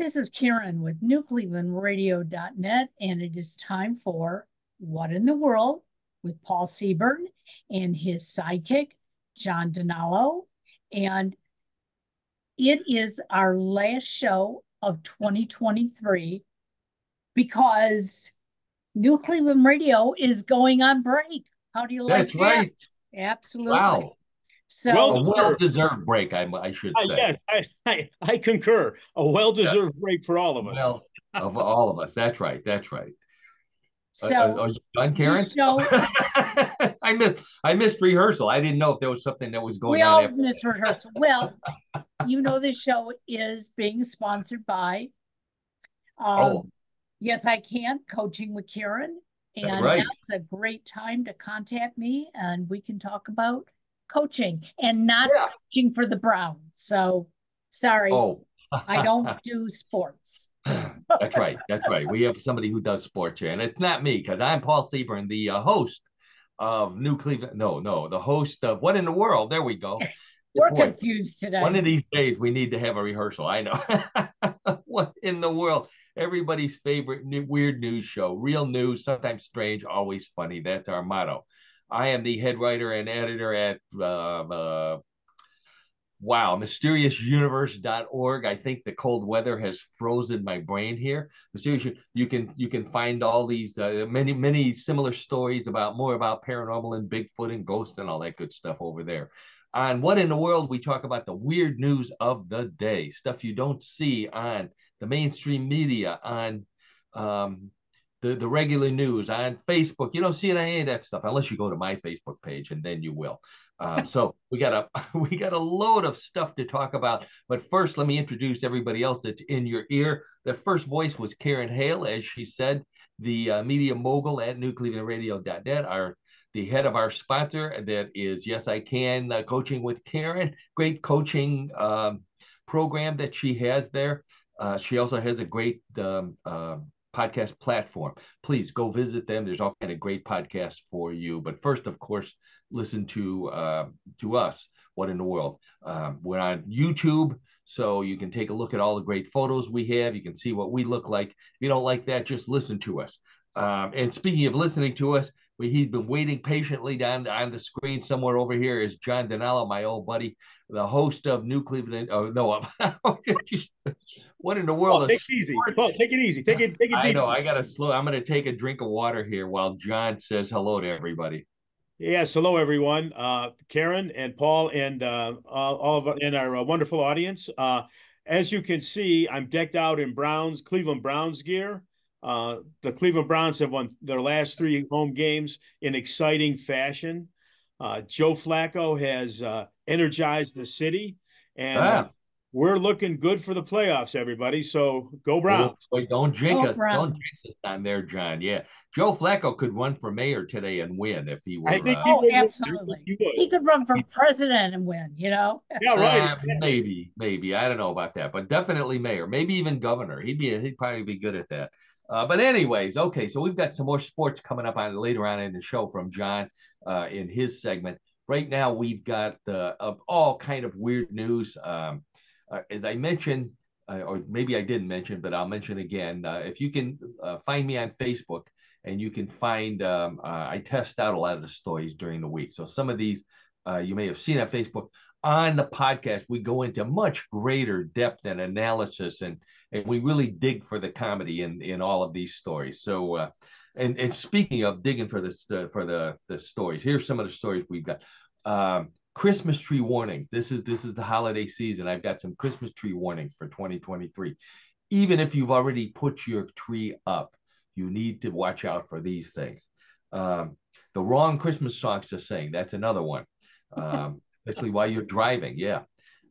This is Karen with NewClevelandRadio.net, and it is time for What in the World with Paul Seaburn and his sidekick, John DiNallo. And it is our last show of 2023 because New Cleveland Radio is going on break. How do you like That's that? right. Absolutely. Wow. So well, a well-deserved break, I, I should say. yes, I, I, I, concur. A well-deserved yeah. break for all of us. Well, of all of us. That's right. That's right. Uh, so, uh, are you done, Karen? Show, I missed. I missed rehearsal. I didn't know if there was something that was going we on. We all missed rehearsal. Well, you know, this show is being sponsored by. Um, oh. Yes, I can. Coaching with Karen, and that's, right. that's a great time to contact me, and we can talk about coaching and not yeah. coaching for the Browns. So sorry, oh. I don't do sports. That's right. That's right. We have somebody who does sports here, and it's not me because I'm Paul Seaburn, the uh, host of New Cleveland. No, no, the host of What in the World. There we go. We're Boy, confused today. One of these days, we need to have a rehearsal. I know. what in the world? Everybody's favorite new, weird news show. Real news, sometimes strange, always funny. That's our motto. I am the head writer and editor at uh, uh, wow, mysteriousuniverse.org. I think the cold weather has frozen my brain here. Mysterious, you can you can find all these uh, many many similar stories about more about paranormal and Bigfoot and ghosts and all that good stuff over there. On what in the world we talk about the weird news of the day, stuff you don't see on the mainstream media, on um, the, the regular news on Facebook. You don't see any of that stuff unless you go to my Facebook page, and then you will. Um, so we got a we got a load of stuff to talk about. But first, let me introduce everybody else that's in your ear. The first voice was Karen Hale, as she said, the uh, media mogul at NewClevelandRadio.net, our the head of our sponsor that is Yes I Can uh, Coaching with Karen. Great coaching um, program that she has there. Uh, she also has a great um, uh, podcast platform. Please go visit them. There's all kind of great podcasts for you. But first, of course, listen to uh, to us. What in the world? Um, we're on YouTube, so you can take a look at all the great photos we have. You can see what we look like. If you don't like that, just listen to us. Um, and speaking of listening to us, he's been waiting patiently down on the screen somewhere over here is John DiNallo, my old buddy, the host of New Cleveland. Oh no, what in the world? Oh, take it easy. Oh, take it easy. Take it. Take it. I know. I gotta slow. I'm gonna take a drink of water here while John says hello to everybody. Yes, hello everyone. Uh, Karen and Paul and uh, all of and our uh, wonderful audience. Uh, as you can see, I'm decked out in Browns Cleveland Browns gear. Uh, the Cleveland Browns have won their last three home games in exciting fashion. Uh, Joe Flacco has uh, energized the city, and uh, ah. we're looking good for the playoffs, everybody. So go Browns! Wait, don't drink us. Browns. Don't drink us on there, John. Yeah, Joe Flacco could run for mayor today and win if he were. I think uh, oh, absolutely. He, he, could run for president and win. You know. Yeah, right. Uh, maybe, maybe I don't know about that, but definitely mayor. Maybe even governor. He'd be. He'd probably be good at that. Uh, but anyways, okay, so we've got some more sports coming up on later on in the show from John uh, in his segment. Right now, we've got uh, all kind of weird news. Um, uh, as I mentioned, uh, or maybe I didn't mention, but I'll mention again. Uh, if you can find me on Facebook, and you can find, um, I test out a lot of the stories during the week. So some of these you may have seen on Facebook. On the podcast, we go into much greater depth and analysis and and we really dig for the comedy in in all of these stories. So, uh, and and speaking of digging for the for the the stories, here's some of the stories we've got. Um, Christmas tree warning. This is this is the holiday season. I've got some Christmas tree warnings for 2023. Even if you've already put your tree up, you need to watch out for these things. Um, the wrong Christmas songs to sing. That's another one. Um, especially while you're driving. Yeah.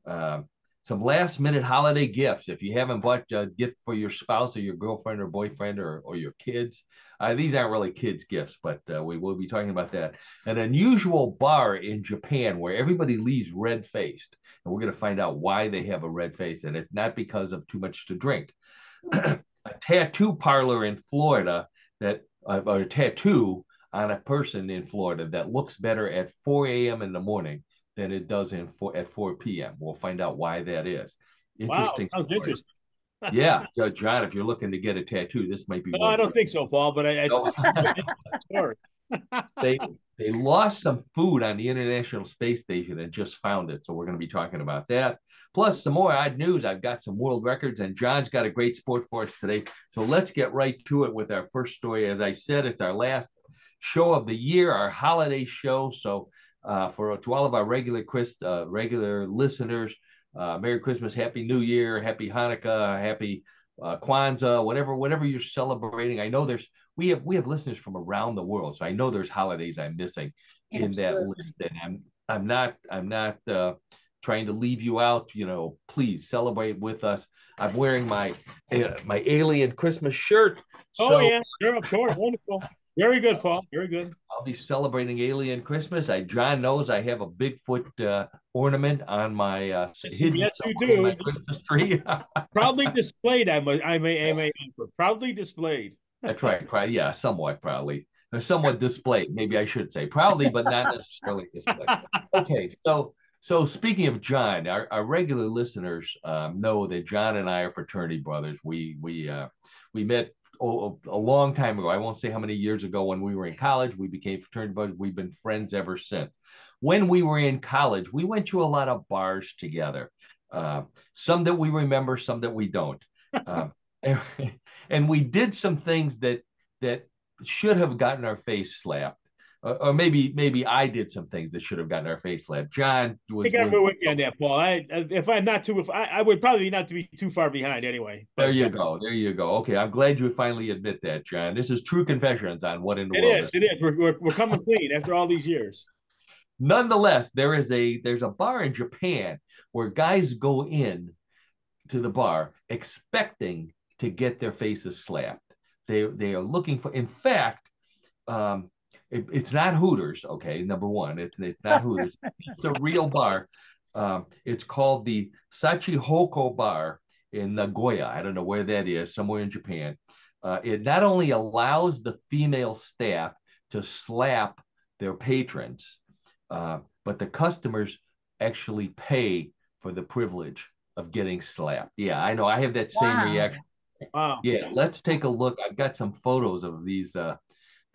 Um, some last minute holiday gifts. If you haven't bought a gift for your spouse or your girlfriend or boyfriend or, or your kids, uh, these aren't really kids' gifts, but uh, we will be talking about that. An unusual bar in Japan where everybody leaves red faced. And we're going to find out why they have a red face. And it's not because of too much to drink. a tattoo parlor in Florida that, uh, a tattoo on a person in Florida that looks better at 4 a.m. in the morning than it does in four, at 4 p.m. We'll find out why that is. Interesting. Wow, sounds interesting. yeah, John, if you're looking to get a tattoo, this might be. No, I don't think so, Paul. But I, I no. they they lost some food on the International Space Station and just found it, so we're going to be talking about that. Plus, some more odd news. I've got some world records, and John's got a great sport for us today. So let's get right to it with our first story. As I said, it's our last show of the year, our holiday show. So uh, for to all of our regular Chris, uh, regular listeners, uh, Merry Christmas, Happy New Year, Happy Hanukkah, Happy uh, Kwanzaa, whatever whatever you're celebrating. I know there's we have we have listeners from around the world, so I know there's holidays I'm missing in that list, and I'm I'm not I'm not uh, trying to leave you out. You know, please celebrate with us. I'm wearing my uh, my alien Christmas shirt. Oh so, yeah, sure, of course, wonderful. Very good, Paul. Very good. I'll be celebrating Alien Christmas. I John knows I have a Bigfoot uh, ornament on my uh, hidden yes, you do. my Christmas tree. proudly displayed. I may, I may, I may proudly displayed. That's right. Probably, yeah, somewhat proudly. Or somewhat displayed. Maybe I should say proudly, but not necessarily displayed. Okay, so so speaking of John, our, our regular listeners um, know that John and I are fraternity brothers. We we uh, we met oh, a long time ago. I won't say how many years ago when we were in college. We became fraternity brothers. We've been friends ever since. When we were in college, we went to a lot of bars together. Uh, some that we remember, some that we don't. Uh, and, and we did some things that that should have gotten our face slapped or maybe maybe I did some things that should have gotten our face slapped. John was. I got with you on that, Paul. I if I'm not too, if I, I would probably not to be too far behind anyway. But, there you uh, go. There you go. Okay, I'm glad you finally admit that, John. This is true confessions on what in the it world. It is. It is. We're, we're we're coming clean after all these years. Nonetheless, there is a there's a bar in Japan where guys go in to the bar expecting to get their faces slapped. They they are looking for. In fact. Um, it, it's not Hooters, okay. Number one, it's it's not Hooters. it's a real bar. Um, it's called the Shachihoko Bar in Nagoya. I don't know where that is, somewhere in Japan. Uh, it not only allows the female staff to slap their patrons, uh, but the customers actually pay for the privilege of getting slapped. Yeah, I know. I have that same wow. reaction. Wow. Yeah, let's take a look. I've got some photos of these uh,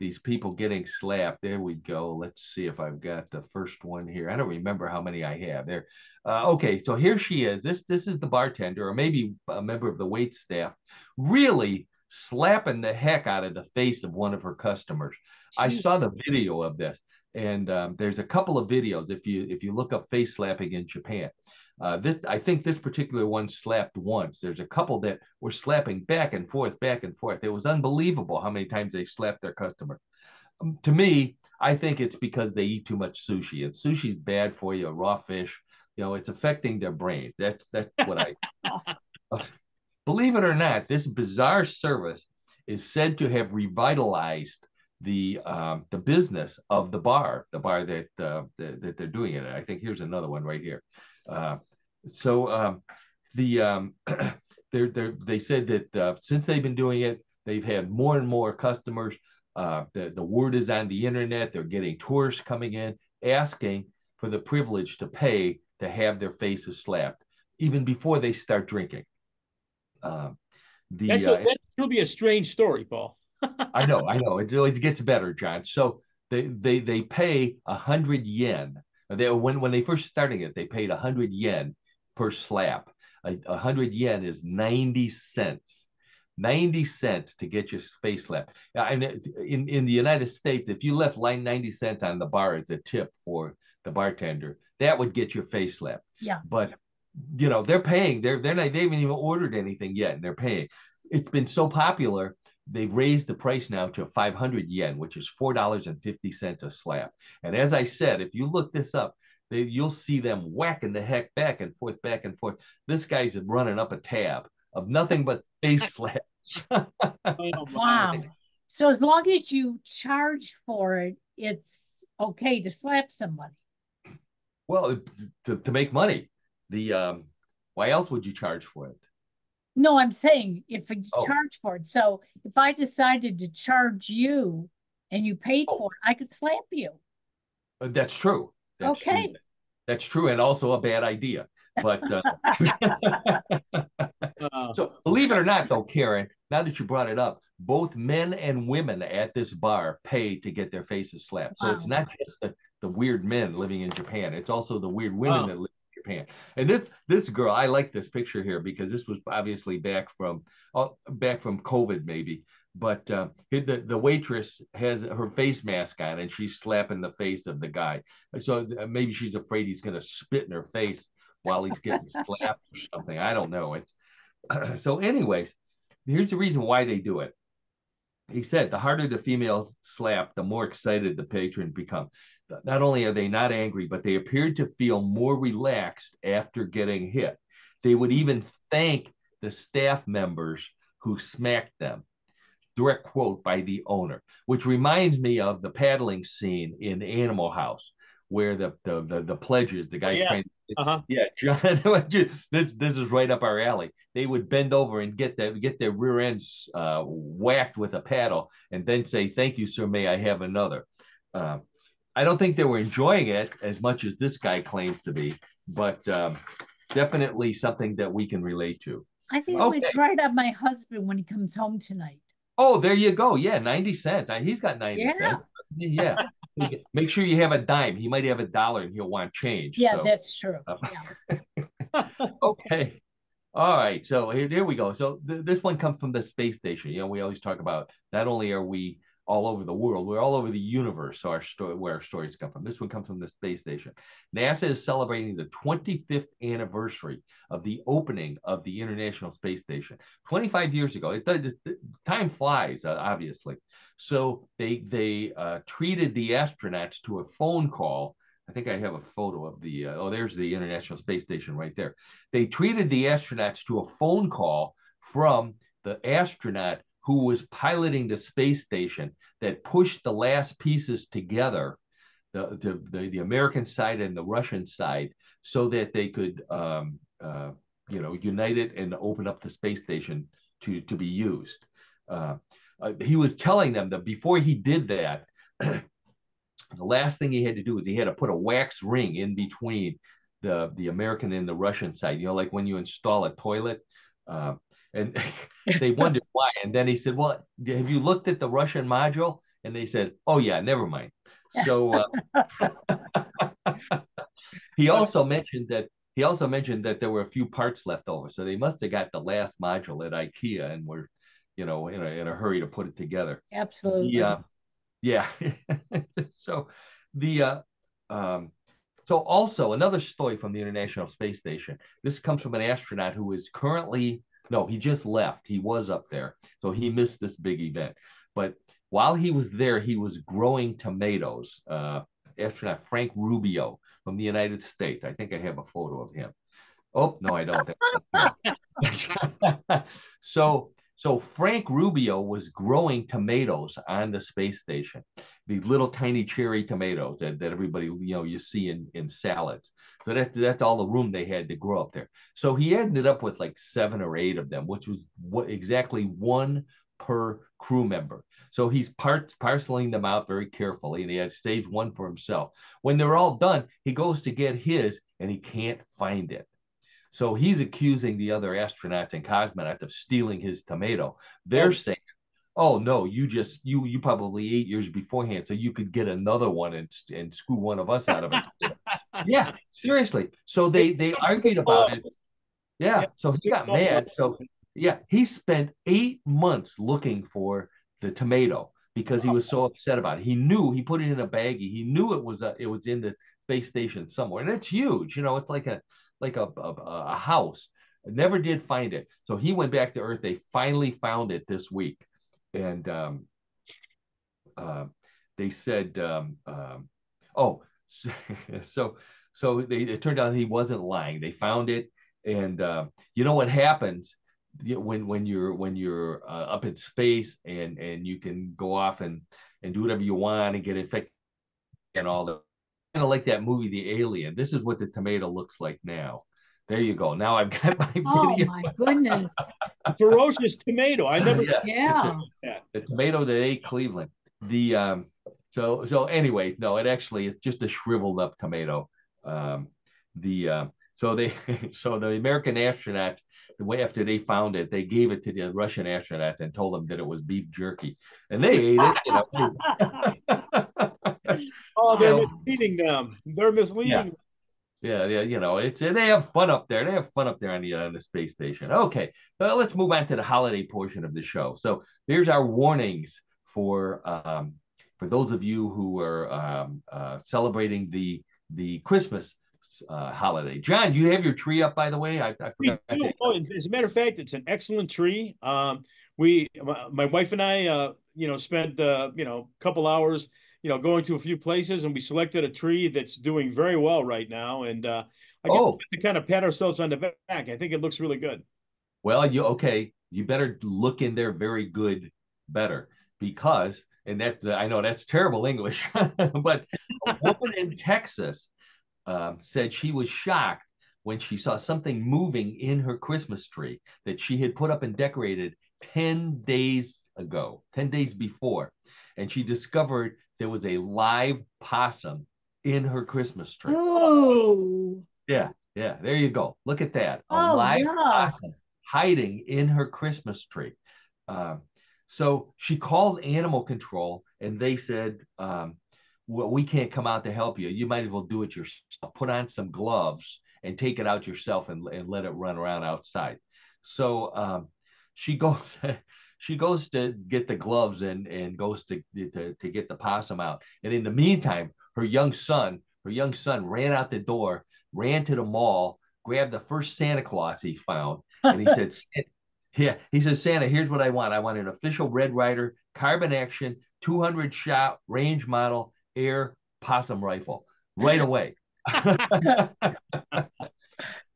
these people getting slapped. There we go. Let's see if I've got the first one here. I don't remember how many I have there. Uh, okay, so here she is. This this is the bartender, or maybe a member of the wait staff, really slapping the heck out of the face of one of her customers. Jeez. I saw the video of this, and um, there's a couple of videos if you if you look up face slapping in Japan. Uh, this I think this particular one slapped once. There's a couple that were slapping back and forth, back and forth. It was unbelievable how many times they slapped their customer. Um, to me, I think it's because they eat too much sushi, and sushi's bad for you. Raw fish, you know, it's affecting their brains. That's that's what I. uh, believe it or not, this bizarre service is said to have revitalized the um, the business of the bar, the bar that uh, that, that they're doing it. I think here's another one right here. Uh, so um, the um, they're, they're, they said that uh, since they've been doing it, they've had more and more customers. Uh, the, the word is on the internet. They're getting tourists coming in asking for the privilege to pay to have their faces slapped, even before they start drinking. Um, the, That's a, uh, that will be a strange story, Paul. I know, I know. It, it gets better, John. So they they they pay a hundred yen they when when they first starting it, they paid hundred yen per slap. A hundred yen is ninety cents. 90 cents to get your face slapped. And in, in the United States, if you left line 90 cents on the bar as a tip for the bartender, that would get your face slapped. Yeah. But you know, they're paying. They're they're not they haven't even ordered anything yet, and they're paying. It's been so popular they've raised the price now to 500 yen, which is $4.50 a slap. And as I said, if you look this up, they, you'll see them whacking the heck back and forth, back and forth. This guy's running up a tab of nothing but face slaps. oh, wow. So as long as you charge for it, it's okay to slap somebody. Well, to, to make money. The um, why else would you charge for it? No, I'm saying if you oh. charge for it. So if I decided to charge you and you paid oh. for it, I could slap you. Uh, that's true. That's okay. True. That's true, and also a bad idea. But uh, So believe it or not, though, Karen, now that you brought it up, both men and women at this bar pay to get their faces slapped. So wow. it's not just the, the weird men living in Japan; it's also the weird women wow. that live Japan. And this this girl, I like this picture here because this was obviously back from uh, back from COVID, maybe. But uh, the the waitress has her face mask on and she's slapping the face of the guy. So uh, maybe she's afraid he's going to spit in her face while he's getting slapped or something. I don't know. It's so, anyways, here's the reason why they do it. He said the harder the female slap, the more excited the patron become. Not only are they not angry, but they appeared to feel more relaxed after getting hit. They would even thank the staff members who smacked them. Direct quote by the owner, which reminds me of the paddling scene in Animal House, where the the the, the pledges, the guys oh, yeah. trying uh-huh. Yeah, John. this this is right up our alley. They would bend over and get that get their rear ends uh, whacked with a paddle, and then say, "Thank you, sir. May I have another?" Uh, I don't think they were enjoying it as much as this guy claims to be, but um, definitely something that we can relate to. I think okay. we tried out my husband when he comes home tonight. Oh, there you go. Yeah, ninety cents. He's got ninety yeah. cents. Yeah. Make sure you have a dime. He might have a dollar and he'll want change. Yeah, so. that's true. Yeah. okay. All right. So here, here we go. So th- this one comes from the space station. You know, we always talk about not only are we all over the world. We're all over the universe. So our story, where our stories come from. This one comes from the space station. NASA is celebrating the 25th anniversary of the opening of the International Space Station. 25 years ago. It, it, it time flies, uh, obviously. So they they uh, treated the astronauts to a phone call. I think I have a photo of the. Uh, oh, there's the International Space Station right there. They treated the astronauts to a phone call from the astronaut who was piloting the space station that pushed the last pieces together, the, the, the, the American side and the Russian side, so that they could, um, uh, you know, unite it and open up the space station to, to be used. Uh, uh, he was telling them that before he did that, the last thing he had to do was he had to put a wax ring in between the, the American and the Russian side. You know, like when you install a toilet, uh, and they wondered why. And then he said, "Well, have you looked at the Russian module?" And they said, "Oh yeah, never mind." So uh, he also mentioned that he also mentioned that there were a few parts left over, so they must have got the last module at IKEA and were, you know, in a in a hurry to put it together. Absolutely. Yeah, yeah. so the uh, um, so also another story from the International Space Station. This comes from an astronaut who is currently no, he just left. He was up there. So he missed this big event. But while he was there, he was growing tomatoes. Uh, astronaut Frank Rubio from the United States. I think I have a photo of him. Oh, no, I don't. so so Frank Rubio was growing tomatoes on the space station, these little tiny cherry tomatoes that, that everybody you know you see in, in salads. So that's that's all the room they had to grow up there. So he ended up with like seven or eight of them, which was what exactly one per crew member. So he's part, parceling them out very carefully, and he has saved one for himself. When they're all done, he goes to get his, and he can't find it. So he's accusing the other astronauts and cosmonauts of stealing his tomato. They're oh. saying, "Oh no, you just you you probably eight years beforehand, so you could get another one and and screw one of us out of it." yeah, seriously. So they they argued about it. Yeah. So he got mad. So yeah, he spent eight months looking for the tomato because he was so upset about it. He knew he put it in a baggie. He knew it was a, it was in the space station somewhere, and it's huge. You know, it's like a like a, a, a house. Never did find it. So he went back to Earth. They finally found it this week. And um, uh, they said, um, um, oh, so so they, it turned out he wasn't lying. They found it. And uh, you know what happens when when you're when you're uh, up in space and and you can go off and and do whatever you want and get infected and all the kind of like that movie, The Alien. This is what the tomato looks like now. There you go. Now I've got my oh, video. Oh my goodness! ferocious tomato. I never. yeah. yeah. The tomato that ate Cleveland. The um. So so anyways, no, it actually it's just a shriveled up tomato. Um, the uh, so they so the American astronaut the way after they found it, they gave it to the Russian astronaut and told them that it was beef jerky, and they ate it. You know. oh, they're misleading them. They're misleading. Yeah. Yeah, yeah, you know, it's they have fun up there. They have fun up there on the on the space station. Okay, well, let's move on to the holiday portion of the show. So here's our warnings for um, for those of you who are um, uh, celebrating the the Christmas uh, holiday. John, do you have your tree up, by the way? I, I forgot. Oh, as a matter of fact, it's an excellent tree. Um, we, my, my, wife and I, uh, you know, spent uh, you know a couple hours, you know, going to a few places, and we selected a tree that's doing very well right now. And uh, I guess oh. to kind of pat ourselves on the back. I think it looks really good. Well, you okay? You better look in there very good, better because, and that I know that's terrible English, but a woman in Texas um, said she was shocked when she saw something moving in her Christmas tree that she had put up and decorated 10 days ago, 10 days before. And she discovered there was a live possum in her Christmas tree. Oh. Yeah, yeah, there you go. Look at that. A oh, live yeah. possum hiding in her Christmas tree. Um, so she called animal control and they said, um, well, we can't come out to help you. You might as well do it yourself. Put on some gloves and take it out yourself and, and let it run around outside. So um, she goes she goes to get the gloves and and goes to, to to get the possum out. And in the meantime, her young son, her young son ran out the door, ran to the mall, grabbed the first Santa Claus he found, and he said, "Yeah." He says, "Santa, here's what I want. I want an official Red Ryder carbine action 200 shot range model air possum rifle right away.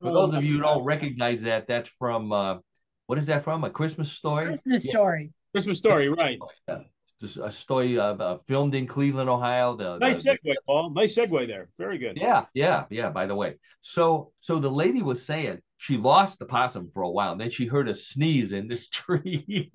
For those of you who don't recognize that, that's from uh, what is that from? A Christmas story? Christmas yeah. story. Christmas story, right? Yeah. Just a story uh, uh, filmed in Cleveland, Ohio. The, nice the, segue, the, Paul. Nice segue there. Very good. Yeah, yeah, yeah. By the way, so so the lady was saying she lost the possum for a while, and then she heard a sneeze in this tree,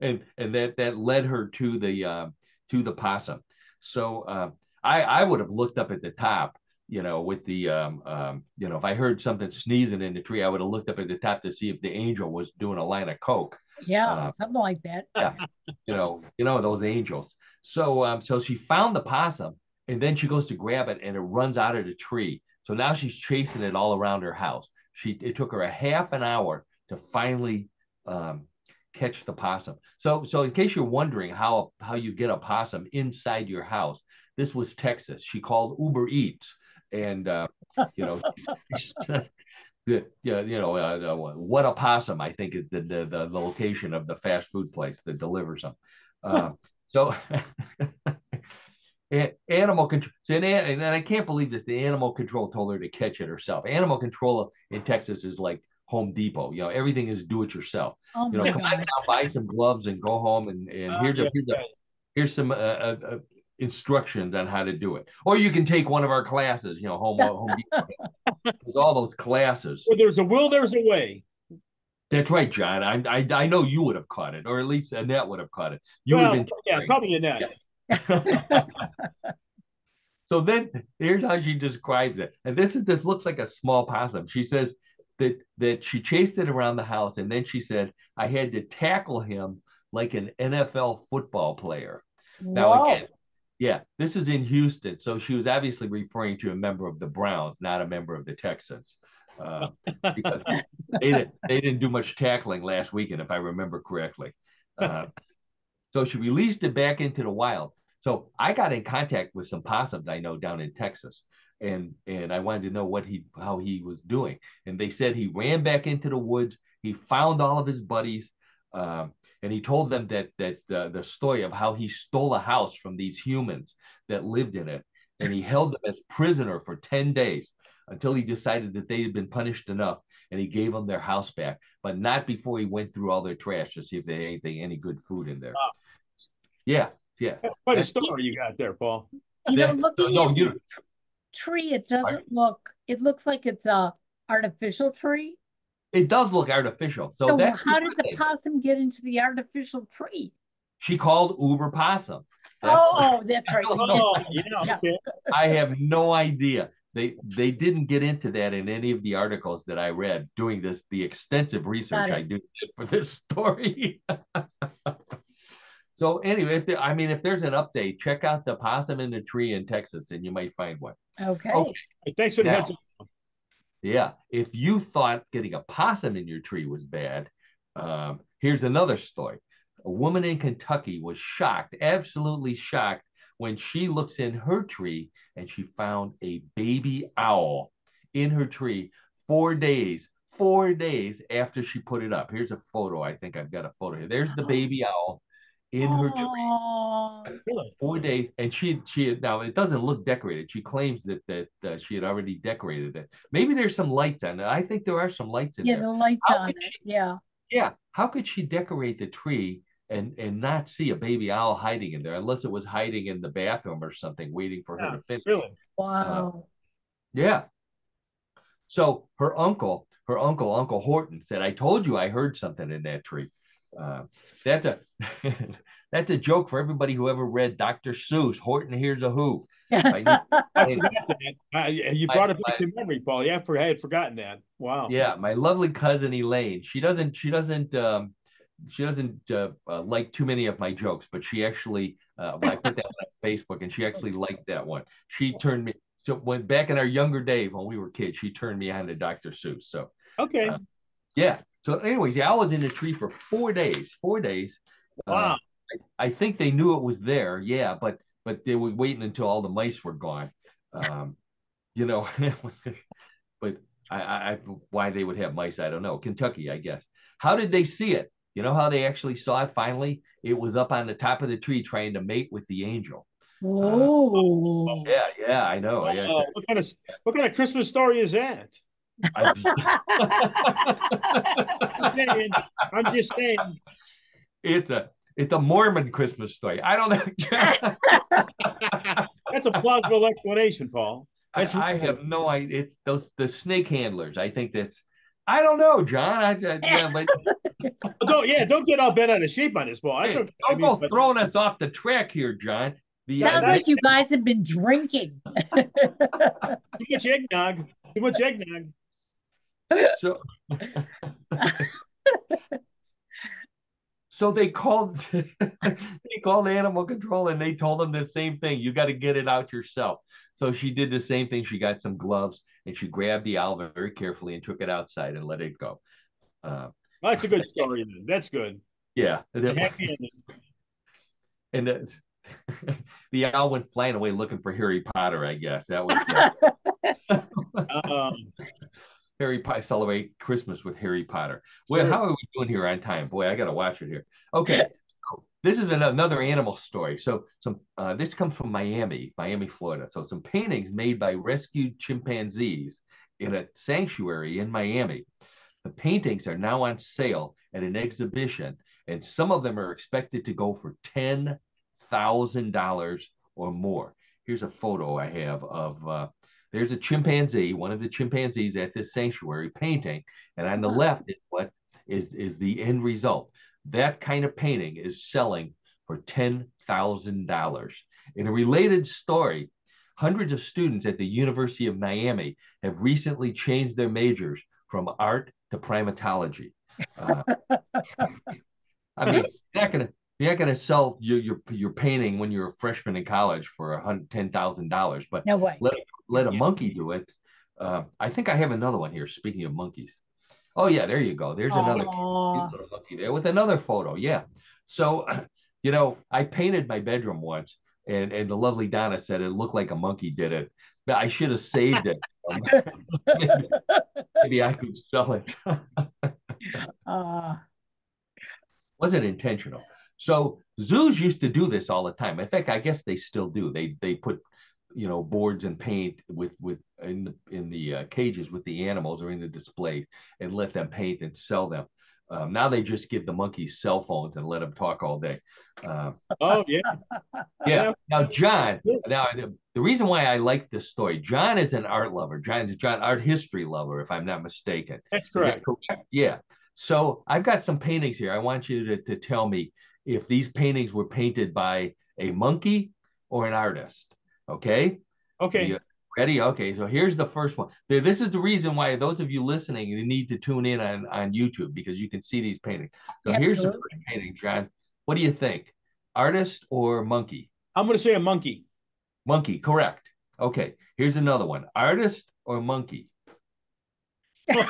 and and that that led her to the uh, to the possum. So uh, I I would have looked up at the top, you know, with the um, um, you know, if I heard something sneezing in the tree, I would have looked up at the top to see if the angel was doing a line of coke. Yeah, uh, something like that. yeah, you know, you know those angels. So um, so she found the possum, and then she goes to grab it, and it runs out of the tree. So now she's chasing it all around her house. She it took her a half an hour to finally um, catch the possum. So, so in case you're wondering how how you get a possum inside your house, this was Texas. She called Uber Eats, and uh, you know, the yeah, you know, uh, what a possum. I think is the, the the location of the fast food place that delivers them. Uh, so. animal control. So and I can't believe this. The animal control told her to catch it herself. Animal control in Texas is like Home Depot. You know, everything is do it yourself. Oh you know, come on now, buy some gloves and go home and, and oh, here's, a, here's, a, here's some uh, uh, uh, instructions on how to do it. Or you can take one of our classes, you know, Home, uh, home There's all those classes. Where there's a will, there's a way. That's right, John. I, I I know you would have caught it, or at least Annette would have caught it. You well, would have been yeah, probably Annette. Yeah. so then here's how she describes it. And this is this looks like a small possum. She says that that she chased it around the house and then she said I had to tackle him like an NFL football player. Whoa. Now again, yeah, this is in Houston, so she was obviously referring to a member of the Browns, not a member of the Texans. Uh, because they, didn't, they didn't do much tackling last weekend, if I remember correctly. Uh, so she released it back into the wild. So I got in contact with some possums I know down in Texas and and I wanted to know what he how he was doing. And they said he ran back into the woods. He found all of his buddies, um, and he told them that that uh, the story of how he stole a house from these humans that lived in it, and he held them as prisoner for ten days until he decided that they had been punished enough, and he gave them their house back, but not before he went through all their trash to see if they had anything any good food in there. Wow. Yeah, yeah. That's quite a story you got there, Paul. You know, looking no, at, you, tree, it doesn't look, it looks like it's a artificial tree. It does look artificial. So, So that's how did the possum get into the artificial tree? she called Uber Possum. Oh, oh, that's right. Oh, yeah, okay. I have no idea. they they didn't get into that in any of the articles that I read doing this the extensive research I did for this story. so anyway, if there, I mean if there's an update, check out the possum in the tree in Texas, and you might find one. Okay. okay. Thanks for the heads up. Yeah, if you thought getting a possum in your tree was bad, um, here's another story. A woman in Kentucky was shocked, absolutely shocked, when she looks in her tree and she found a baby owl in her tree four days, four days after she put it up. Here's a photo. I think I've got a photo here. There's the baby owl in her tree. Four days, and she she now it doesn't look decorated. She claims that that uh, she had already decorated it. Maybe there's some lights on it. I think there are some lights in yeah, there. Yeah, the lights How on it. She, yeah. Yeah. How could she decorate the tree and and not see a baby owl hiding in there unless it was hiding in the bathroom or something waiting for yeah, her to finish really? wow uh, yeah so her uncle her uncle uncle horton said i told you i heard something in that tree uh, that's a that's a joke for everybody who ever read dr seuss horton hears a who I uh, you brought it back to memory, Paul. Yeah, I had forgotten that. Wow. Yeah, my lovely cousin Elaine. She doesn't. She doesn't. Um, she doesn't uh, uh, like too many of my jokes, but she actually uh, I put that on Facebook, and she actually liked that one. She turned me so when back in our younger days when we were kids, she turned me on to Dr. Seuss. So okay, uh, yeah. So, anyways, the owl was in the tree for four days. Four days. Uh, wow. I, I, think they knew it was there. Yeah, but but they were waiting until all the mice were gone. Um, you know, but I, I why they would have mice, I don't know. Kentucky, I guess. How did they see it? You know how they actually saw it finally? It was up on the top of the tree trying to mate with the angel. Oh, uh, yeah, yeah, I know. Uh, yeah. What kind of what kind of Christmas story is that? I'm saying, I'm just saying. It's a it's a Mormon Christmas story. I don't know. That's a plausible explanation, Paul. I, I, have no idea. It's those the snake handlers. I think that's I don't know, John. I, I yeah, but don't yeah, don't get all bent out of shape on this ball. That's hey, okay. Don't I mean, go but... throwing us off the track here, John. The, Sounds uh, like you guys have been drinking. Too much eggnog. Too much eggnog. So, so they called they called animal control and they told them the same thing. You got to get it out yourself. So she did the same thing. She got some gloves and she grabbed the owl very carefully and took it outside and let it go. Uh, that's a good story. Then that's good. Yeah. and the, the owl went flying away looking for Harry Potter. I guess that was. Um, Harry Potter celebrate Christmas with Harry Potter. Well, sure. how are we doing here on time? Boy, I got to watch it here. Okay, this is another animal story. So some uh, this comes from Miami, Miami, Florida. So some paintings made by rescued chimpanzees in a sanctuary in Miami. The paintings are now on sale at an exhibition, and some of them are expected to go for ten thousand dollars or more. Here's a photo I have of. Uh, there's a chimpanzee, one of the chimpanzees at this sanctuary painting, and on the left is what is is the end result. That kind of painting is selling for $10,000. In a related story, hundreds of students at the University of Miami have recently changed their majors from art to primatology. Uh, I mean, not gonna you're not gonna sell your your your painting when you're a freshman in college for a hundred ten thousand dollars, but no way. let let a monkey do it. Uh, I think I have another one here. Speaking of monkeys, Oh yeah, there you go. There's another monkey there with another photo. Yeah. So, you know, I painted my bedroom once, and and the lovely Donna said it looked like a monkey did it. But I should have saved it. maybe, maybe, I could sell it. uh. Wasn't intentional. So zoos used to do this all the time. In fact, I guess they still do. They they put you know boards and paint with with in the in the uh, cages with the animals or in the display and let them paint and sell them. Um, now they just give the monkeys cell phones and let them talk all day. Uh, oh yeah, yeah. Now John, now the reason why I like this story, John is an art lover. John is John art history lover, if I'm not mistaken. That's correct. That correct? Yeah. So I've got some paintings here. I want you to, to tell me if these paintings were painted by a monkey or an artist. Okay. Okay. Ready? Okay, so here's the first one. This is the reason why those of you listening, you need to tune in on, on YouTube because you can see these paintings. So Absolutely. here's the first painting, John. What do you think? Artist or monkey? I'm going to say a monkey. Monkey, correct. Okay, here's another one. Artist or monkey? it's,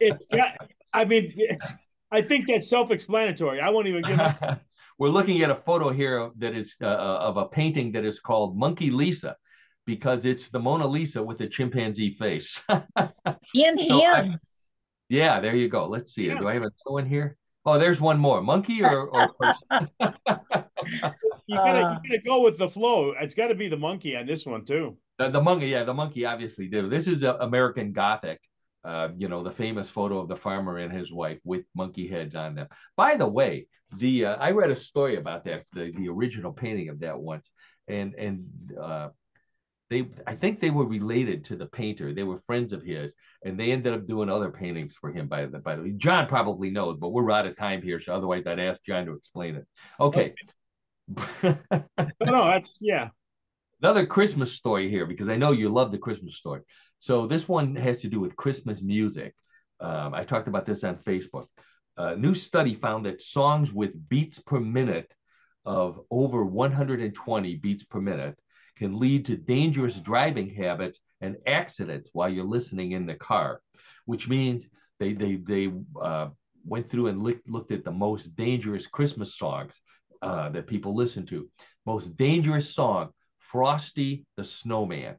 it's got, I mean, I think that's self-explanatory. I won't even give up. We're looking at a photo here that is uh, uh, of a painting that is called Monkey Lisa because it's the Mona Lisa with a chimpanzee face. In so hands. yeah, there you go. Let's see. Yeah. Do I have another one here? Oh, there's one more. Monkey or, or person? you gotta you gotta go with the flow. It's got to be the monkey on this one too. The, the monkey, yeah, the monkey obviously did. This is American Gothic. Uh, you know, the famous photo of the farmer and his wife with monkey heads on them. By the way, the uh, I read a story about that, the, the original painting of that once, and and uh, they I think they were related to the painter. They were friends of his, and they ended up doing other paintings for him. By the by the way, John probably knows, but we're out of time here, so otherwise I'd ask John to explain it. Okay. okay. no, that's yeah. Another Christmas story here because I know you love the Christmas story. So this one has to do with Christmas music. Um, I talked about this on Facebook. A new study found that songs with beats per minute of over 120 beats per minute can lead to dangerous driving habits and accidents while you're listening in the car, which means they they they uh, went through and looked, looked at the most dangerous Christmas songs uh, that people listen to. Most dangerous song, Frosty the Snowman.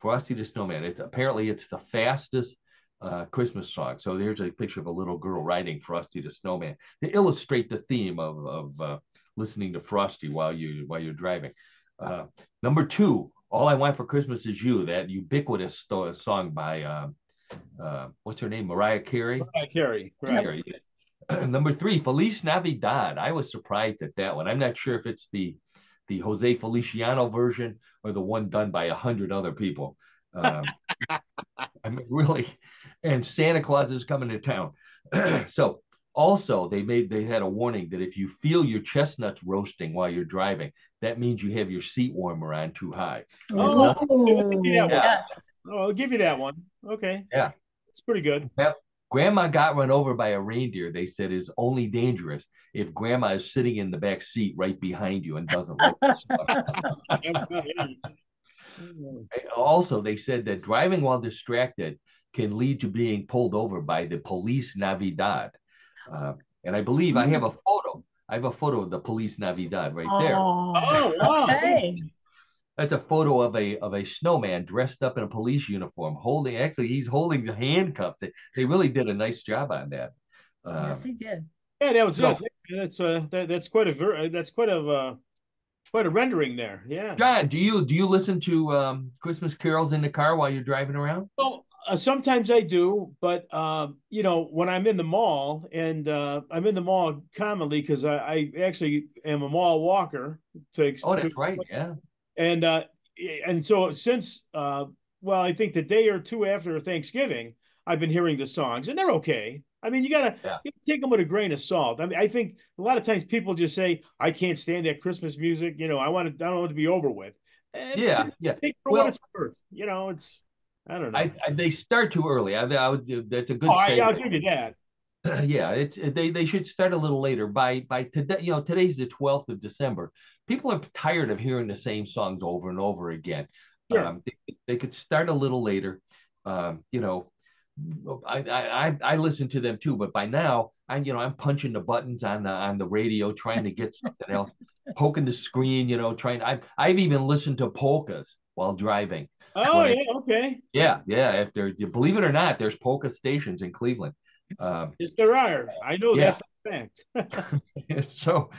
Frosty the Snowman. It's apparently it's the fastest uh, Christmas song. So there's a picture of a little girl riding Frosty the Snowman to illustrate the theme of, of uh, listening to Frosty while you while you're driving. Uh, number two, All I Want for Christmas Is You, that ubiquitous song by uh, uh, what's her name, Mariah Carey. Mariah Carey, right. Carey. number three, Feliz Navidad. I was surprised at that one. I'm not sure if it's the the Jose Feliciano version or the one done by a hundred other people. Um, I mean, really, and Santa Claus is coming to town. so also they made they had a warning that if you feel your chestnuts roasting while you're driving, that means you have your seat warmer on too high. Oh, yes. Oh, I'll give you that one. Okay. Yeah. It's pretty good. Yep. Grandma got run over by a reindeer, they said, is only dangerous if grandma is sitting in the back seat right behind you and doesn't like also, they said that driving while distracted can lead to being pulled over by the police Navidad. Uh, and I believe I have a photo. I have a photo of the police Navidad right there. Oh, oh okay. That's a photo of a of a snowman dressed up in a police uniform, holding. Actually, he's holding the handcuffs. They, they really did a nice job on that. Uh, yes, he did. Yeah, that was so, That's uh, that, that's quite a ver- that's quite a uh, quite a rendering there. Yeah. John, do you do you listen to um, Christmas carols in the car while you're driving around? Well, uh, sometimes I do, but uh, you know, when I'm in the mall, and uh, I'm in the mall commonly because I, I, actually am a mall walker. To, oh, that's to, right. Yeah and uh, and so since uh, well, I think the day or two after Thanksgiving, I've been hearing the songs, and they're okay. I mean, you gotta, yeah. you gotta take them with a grain of salt. I mean, I think a lot of times people just say, "I can't stand that Christmas music." You know, I want it, I don't want it to be over with. And yeah, yeah. Take for well, what it's worth. You know, it's I don't know. I, I, they start too early. I, I would. That's a good. Oh, I, will give you that. yeah, it's they they should start a little later. By by today, you know, today's the twelfth of December people are tired of hearing the same songs over and over again. Yeah. Um, they, they, could start a little later. Um, you know, I, I I listen to them too, but by now I'm you know I'm punching the buttons on the on the radio trying to get something else, poking the screen. You know, trying. I I've even listened to polkas while driving. Oh yeah, okay. Yeah, yeah. If there, believe it or not, there's polka stations in Cleveland. Um, yes, there are. I know yeah. that fact. so,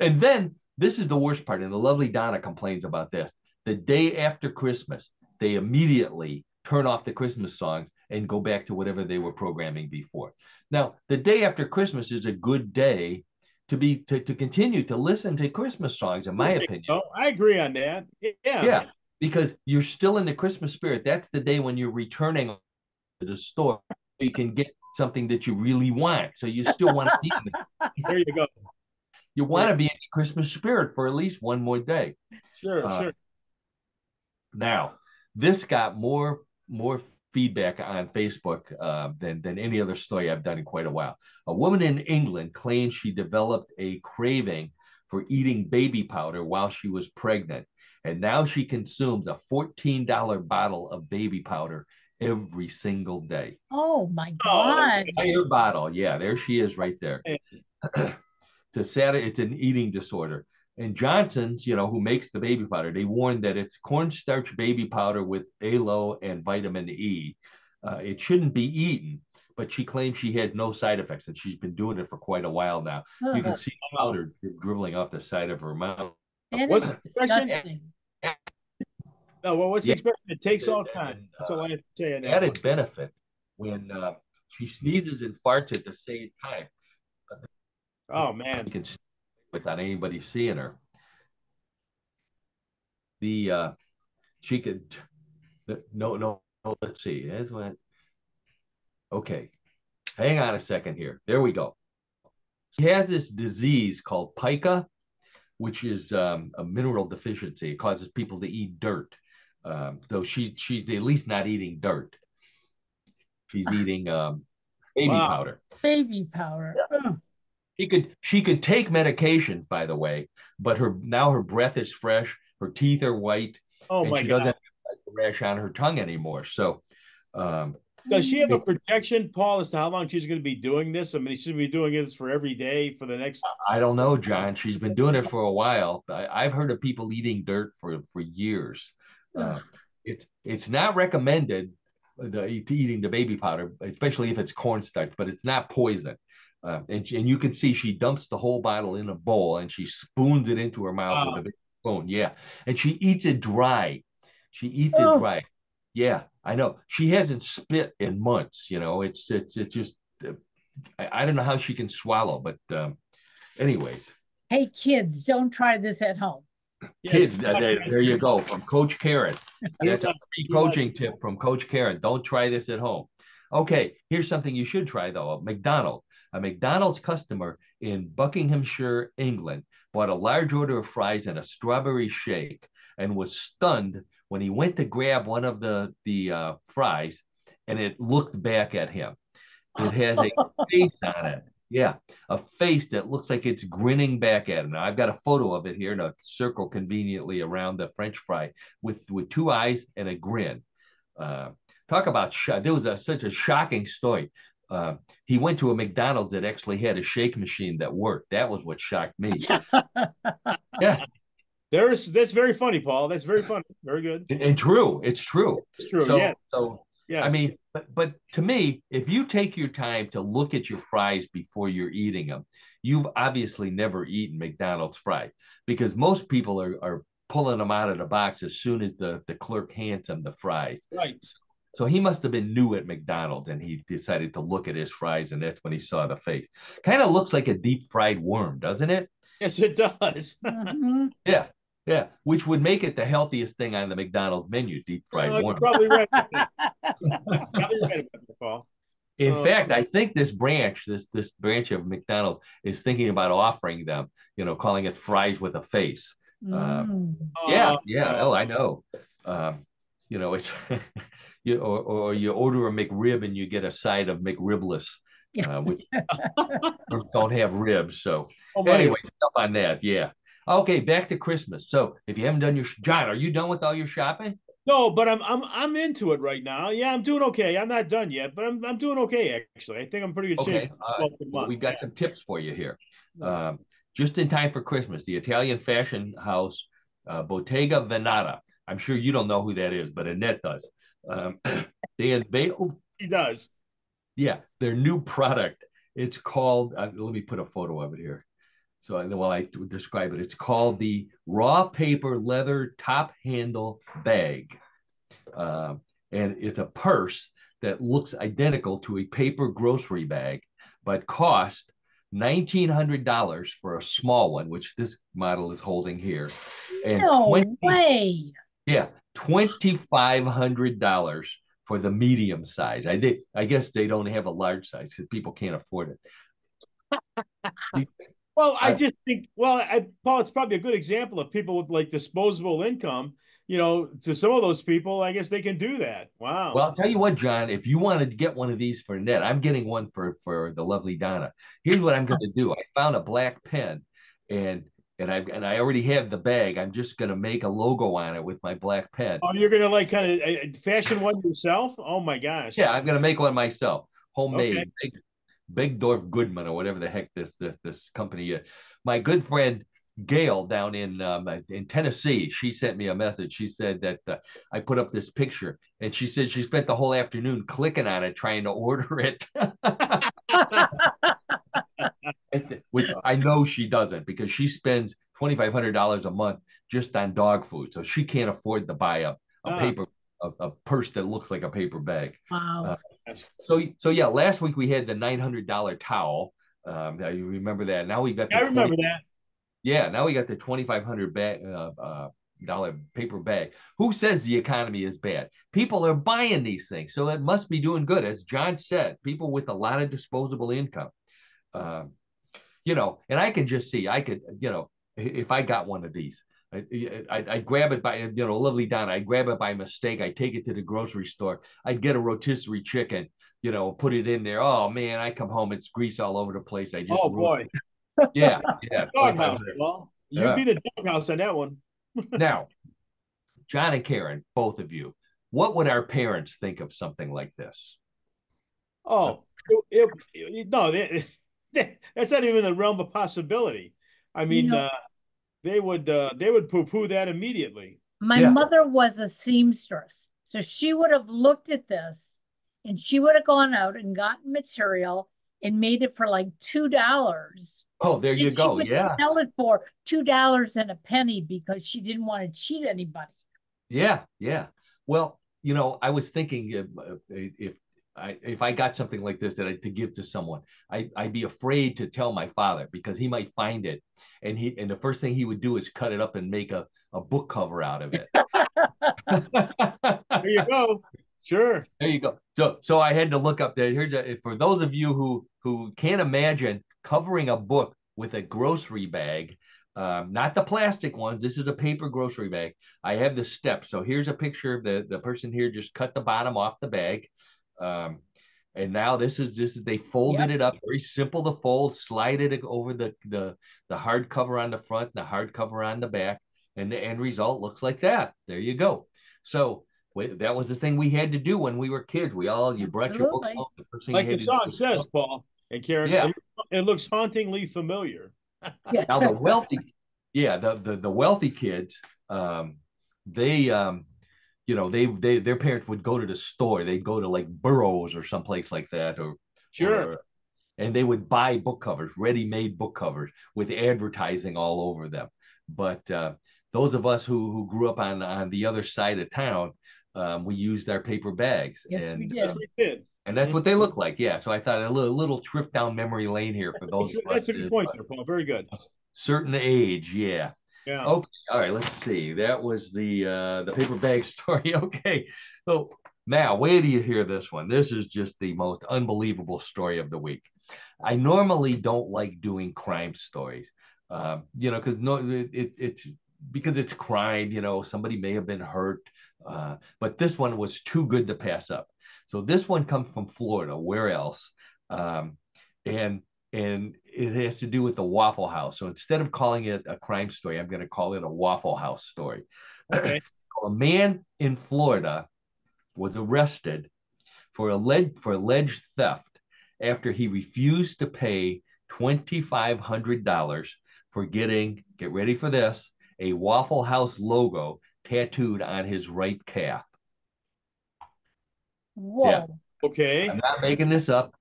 and then this is the worst part, and the lovely Donna complains about this. The day after Christmas, they immediately turn off the Christmas songs and go back to whatever they were programming before. Now, the day after Christmas is a good day to be to, to continue to listen to Christmas songs, in my opinion. Oh, I agree on that. Yeah. Yeah. Because you're still in the Christmas spirit. That's the day when you're returning to the store. You can get something that you really want. So you still want to be There you go you want to be in the Christmas spirit for at least one more day. Sure, uh, sure. Now, this got more more feedback on Facebook uh, than than any other story I've done in quite a while. A woman in England claims she developed a craving for eating baby powder while she was pregnant, and now she consumes a fourteen dollar bottle of baby powder every single day. Oh my god! Entire bottle, yeah. There she is, right there. to sat, it's an eating disorder. And Johnson's, you know, who makes the baby powder, they warned that it's cornstarch baby powder with aloe and vitamin E. Uh, it shouldn't be eaten, but she claims she had no side effects, and she's been doing it for quite a while now. Oh. You can see powder dribbling off the side of her mouth. It is disgusting. No, well, what's the expression? It takes all kinds. That's all I have to say. Added one. benefit when uh, she sneezes and farts at the same time. Oh man! You can see without anybody seeing her. The uh, she could no no no. Let's see. That's what. Okay, hang on a second here. There we go. She has this disease called pica, which is um, a mineral deficiency. It causes people to eat dirt. Um, though she she's at least not eating dirt. She's eating um, baby wow. powder. Baby powder. Yeah. She could she could take medication, by the way, but her now her breath is fresh, her teeth are white, oh and she God. doesn't have a rash on her tongue anymore. So, um, does she have a projection, Paul, as to how long she's going to be doing this? I mean, she's going to be doing this for every day for the next. I don't know, John. She's been doing it for a while. I, have heard of people eating dirt for for years. Uh, it's it's not recommended the, eating the baby powder, especially if it's cornstarch, but it's not poison. Uh, and, and you can see she dumps the whole bottle in a bowl and she spoons it into her mouth with a big spoon. Yeah. And she eats it dry. She eats oh. it dry. Yeah, I know. She hasn't spit in months. You know, it's it's it's just uh, I, I, don't know how she can swallow, but um, anyways. Hey kids, don't try this at home. Kids, yes. uh, there, there, you go from Coach Karen. That's a free coaching tip from Coach Karen. Don't try this at home. Okay, here's something you should try though. McDonald's a McDonald's customer in Buckinghamshire, England, bought a large order of fries and a strawberry shake and was stunned when he went to grab one of the, the uh, fries and it looked back at him. It has a face on it. Yeah, a face that looks like it's grinning back at him. Now, I've got a photo of it here in a circle conveniently around the French fry with, with two eyes and a grin. Uh, talk about sh- there was a, such a shocking story. Uh, he went to a McDonald's that actually had a shake machine that worked. That was what shocked me. yeah. There's that's very funny, Paul. That's very funny. Very good. And, and true. It's true. It's true. So, yeah. So yeah. I mean, but but to me, if you take your time to look at your fries before you're eating them, you've obviously never eaten McDonald's fries because most people are are pulling them out of the box as soon as the the clerk hands them the fries. Right. So he must have been new at McDonald's and he decided to look at his fries and that's when he saw the face. Kind of looks like a deep fried worm, doesn't it? Yes, it does. mm-hmm. Yeah. Yeah, which would make it the healthiest thing on the McDonald's menu, deep fried oh, worm. Probably right. probably right Paul. In uh, fact, I think this branch, this this branch of McDonald's, is thinking about offering them, you know, calling it fries with a face. Mm. Uh, yeah, yeah. Oh, I know. Um, you know, it's you or, or you order a McRib and you get a side of McRibless, uh, which don't have ribs. So oh anyway, stuff on that. Yeah. Okay, back to Christmas. So if you haven't done your John, are you done with all your shopping? No, but I'm I'm I'm into it right now. Yeah, I'm doing okay. I'm not done yet, but I'm I'm doing okay actually. I think I'm pretty good okay. shape. Uh, well, we've got some tips for you here. Um, just in time for Christmas, the Italian fashion house uh, Bottega Veneta. I'm sure you don't know who that is, but Annette does. Um, they unveiled. He does. Yeah, their new product. It's called. Uh, let me put a photo of it here. So while I describe it, it's called the raw paper leather top handle bag, uh, and it's a purse that looks identical to a paper grocery bag, but cost $1,900 for a small one, which this model is holding here. And no 20, way. Yeah, twenty five hundred dollars for the medium size. I think I guess they don't have a large size because people can't afford it. well, I uh, just think well, I, Paul, it's probably a good example of people with like disposable income. you know, to some of those people, I guess they can do that. Wow. Well, I'll tell you what, John, if you wanted to get one of these for Ned, I'm getting one for for the lovely Donna. Here's what I'm going to do. I found a black pen and and I and I already have the bag. I'm just going to make a logo on it with my black pen. Oh, you're going to like kind of uh, fashion one yourself? Oh my gosh. Yeah, I'm going to make one myself. Homemade. Okay. Big, Bergdorf Goodman or whatever the heck this this, this company is. My good friend Gail down in um, in Tennessee, she sent me a message. She said that uh, I put up this picture, and she said she spent the whole afternoon clicking on it trying to order it. I know she doesn't because she spends twenty five hundred dollars a month just on dog food, so she can't afford to buy a, a paper a, a, purse that looks like a paper bag. Wow. Uh, so so yeah, last week we had the nine hundred dollar towel. Um, you remember that? Now we got. I remember 20, that. Yeah, now we got the twenty five hundred bag. Uh, uh, dollar paper bag. Who says the economy is bad? People are buying these things, so it must be doing good. As John said, people with a lot of disposable income. Um, you know, and I can just see, I could, you know, if I got one of these, I, I, I grab it by, you know, lovely Donna, I grab it by mistake. I take it to the grocery store. I'd get a rotisserie chicken, you know, put it in there. Oh man, I come home, it's grease all over the place. I just, oh boy. Yeah. Yeah. Doghouse. Well, you'd yeah. be the doghouse on that one. now, John and Karen, both of you, what would our parents think of something like this? Oh, it, it, no, they, that's not even the realm of possibility. I mean, you know, uh, they would uh, they would poo poo that immediately. My yeah. mother was a seamstress, so she would have looked at this and she would have gone out and gotten material and made it for like two dollars. Oh, there you go. yeah, sell it for two dollars and a penny because she didn't want to cheat anybody. Yeah, yeah. Well, you know, I was thinking if, if I, if I got something like this that I to give to someone, I, I'd be afraid to tell my father because he might find it, and he and the first thing he would do is cut it up and make a, a book cover out of it. there you go. Sure. There you go. So so I had to look up there. Here's a, for those of you who who can't imagine covering a book with a grocery bag. Um, not the plastic ones. This is a paper grocery bag. I have the steps. So here's a picture of the the person here just cut the bottom off the bag. Um, and now this is just they folded yep. it up, very simple to fold, slide it over the the the hard cover on the front, the hard cover on the back, and the end result looks like that. There you go. So that was the thing we had to do when we were kids. We all you brought Absolutely. your books home. The first thing like the song says, Paul and Karen. Yeah. It, it looks hauntingly familiar. now the wealthy, yeah, the the, the wealthy kids, um, they um, you know, they they their parents would go to the store. They'd go to like Burroughs or someplace like that, or sure. Or, and they would buy book covers, ready-made book covers with advertising all over them. But uh, those of us who who grew up on on the other side of town, um, we used our paper bags. Yes, and, we did. Um, we did. And that's what they look like. Yeah. So I thought a little, little trip down memory lane here for those. That's a good point, there, Paul. Very good. Certain age, yeah. Yeah. Okay. All right. Let's see. That was the uh, the paper bag story. okay. So now, where do you hear this one. This is just the most unbelievable story of the week. I normally don't like doing crime stories, um, you know, because no, it, it's because it's crime. You know, somebody may have been hurt, uh, but this one was too good to pass up. So this one comes from Florida. Where else? Um, and and it has to do with the Waffle House. So instead of calling it a crime story, I'm going to call it a Waffle House story. Okay. a man in Florida was arrested for alleged for alleged theft after he refused to pay twenty five hundred dollars for getting get ready for this a Waffle House logo tattooed on his right calf. Whoa. Yeah. Okay. I'm not making this up.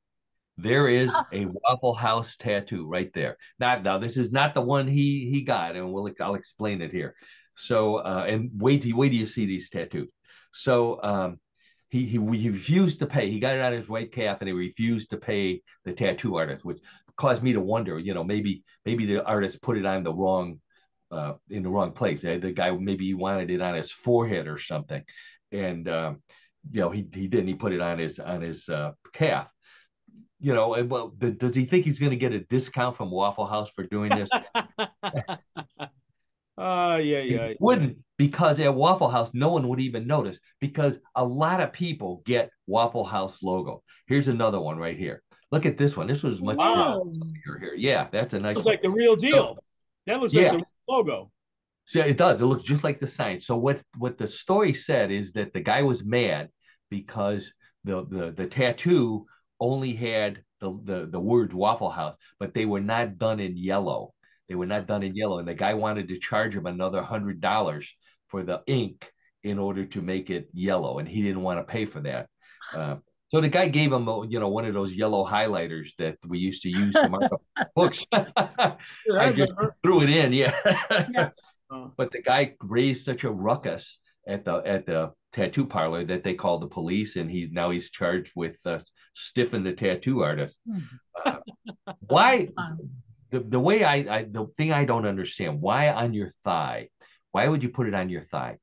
There is a Waffle House tattoo right there. Now, now this is not the one he he got, and we'll I'll explain it here. So, uh, and wait till wait till you see these tattoos. So, um, he, he he refused to pay. He got it on his right calf, and he refused to pay the tattoo artist, which caused me to wonder. You know, maybe maybe the artist put it on the wrong uh, in the wrong place. The guy maybe he wanted it on his forehead or something, and um, you know he he didn't. He put it on his on his uh, calf you know, and well, does he think he's going to get a discount from Waffle House for doing this? uh, yeah, yeah. He wouldn't because at Waffle House, no one would even notice because a lot of people get Waffle House logo. Here's another one right here. Look at this one. This was much Wow. bigger here. Yeah, that's a nice Looks one. like the real deal. That looks Yeah. like the logo. So it does. It looks just like the sign. So what what the story said is that the guy was mad because the the the tattoo only had the the the words Waffle House, but they were not done in yellow. They were not done in yellow, and the guy wanted to charge him another hundred dollars for the ink in order to make it yellow, and he didn't want to pay for that. Uh, so the guy gave him, you know, one of those yellow highlighters that we used to use to mark up books. I just threw it in, yeah. Yeah. But the guy raised such a ruckus at the at the tattoo parlor that they called the police, and he's now he's charged with uh, stiffing the tattoo artist. Uh, why? The the way I, I the thing I don't understand why on your thigh? Why would you put it on your thigh?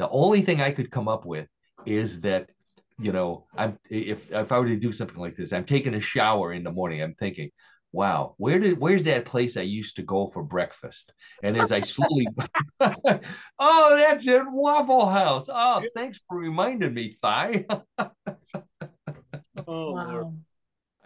The only thing I could come up with is that you know I'm if if I were to do something like this, I'm taking a shower in the morning. I'm thinking, wow, where did where's that place I used to go for breakfast? And as I slowly, oh, that's it, Waffle House. Oh, thanks for reminding me, thigh. oh, Lord. Wow.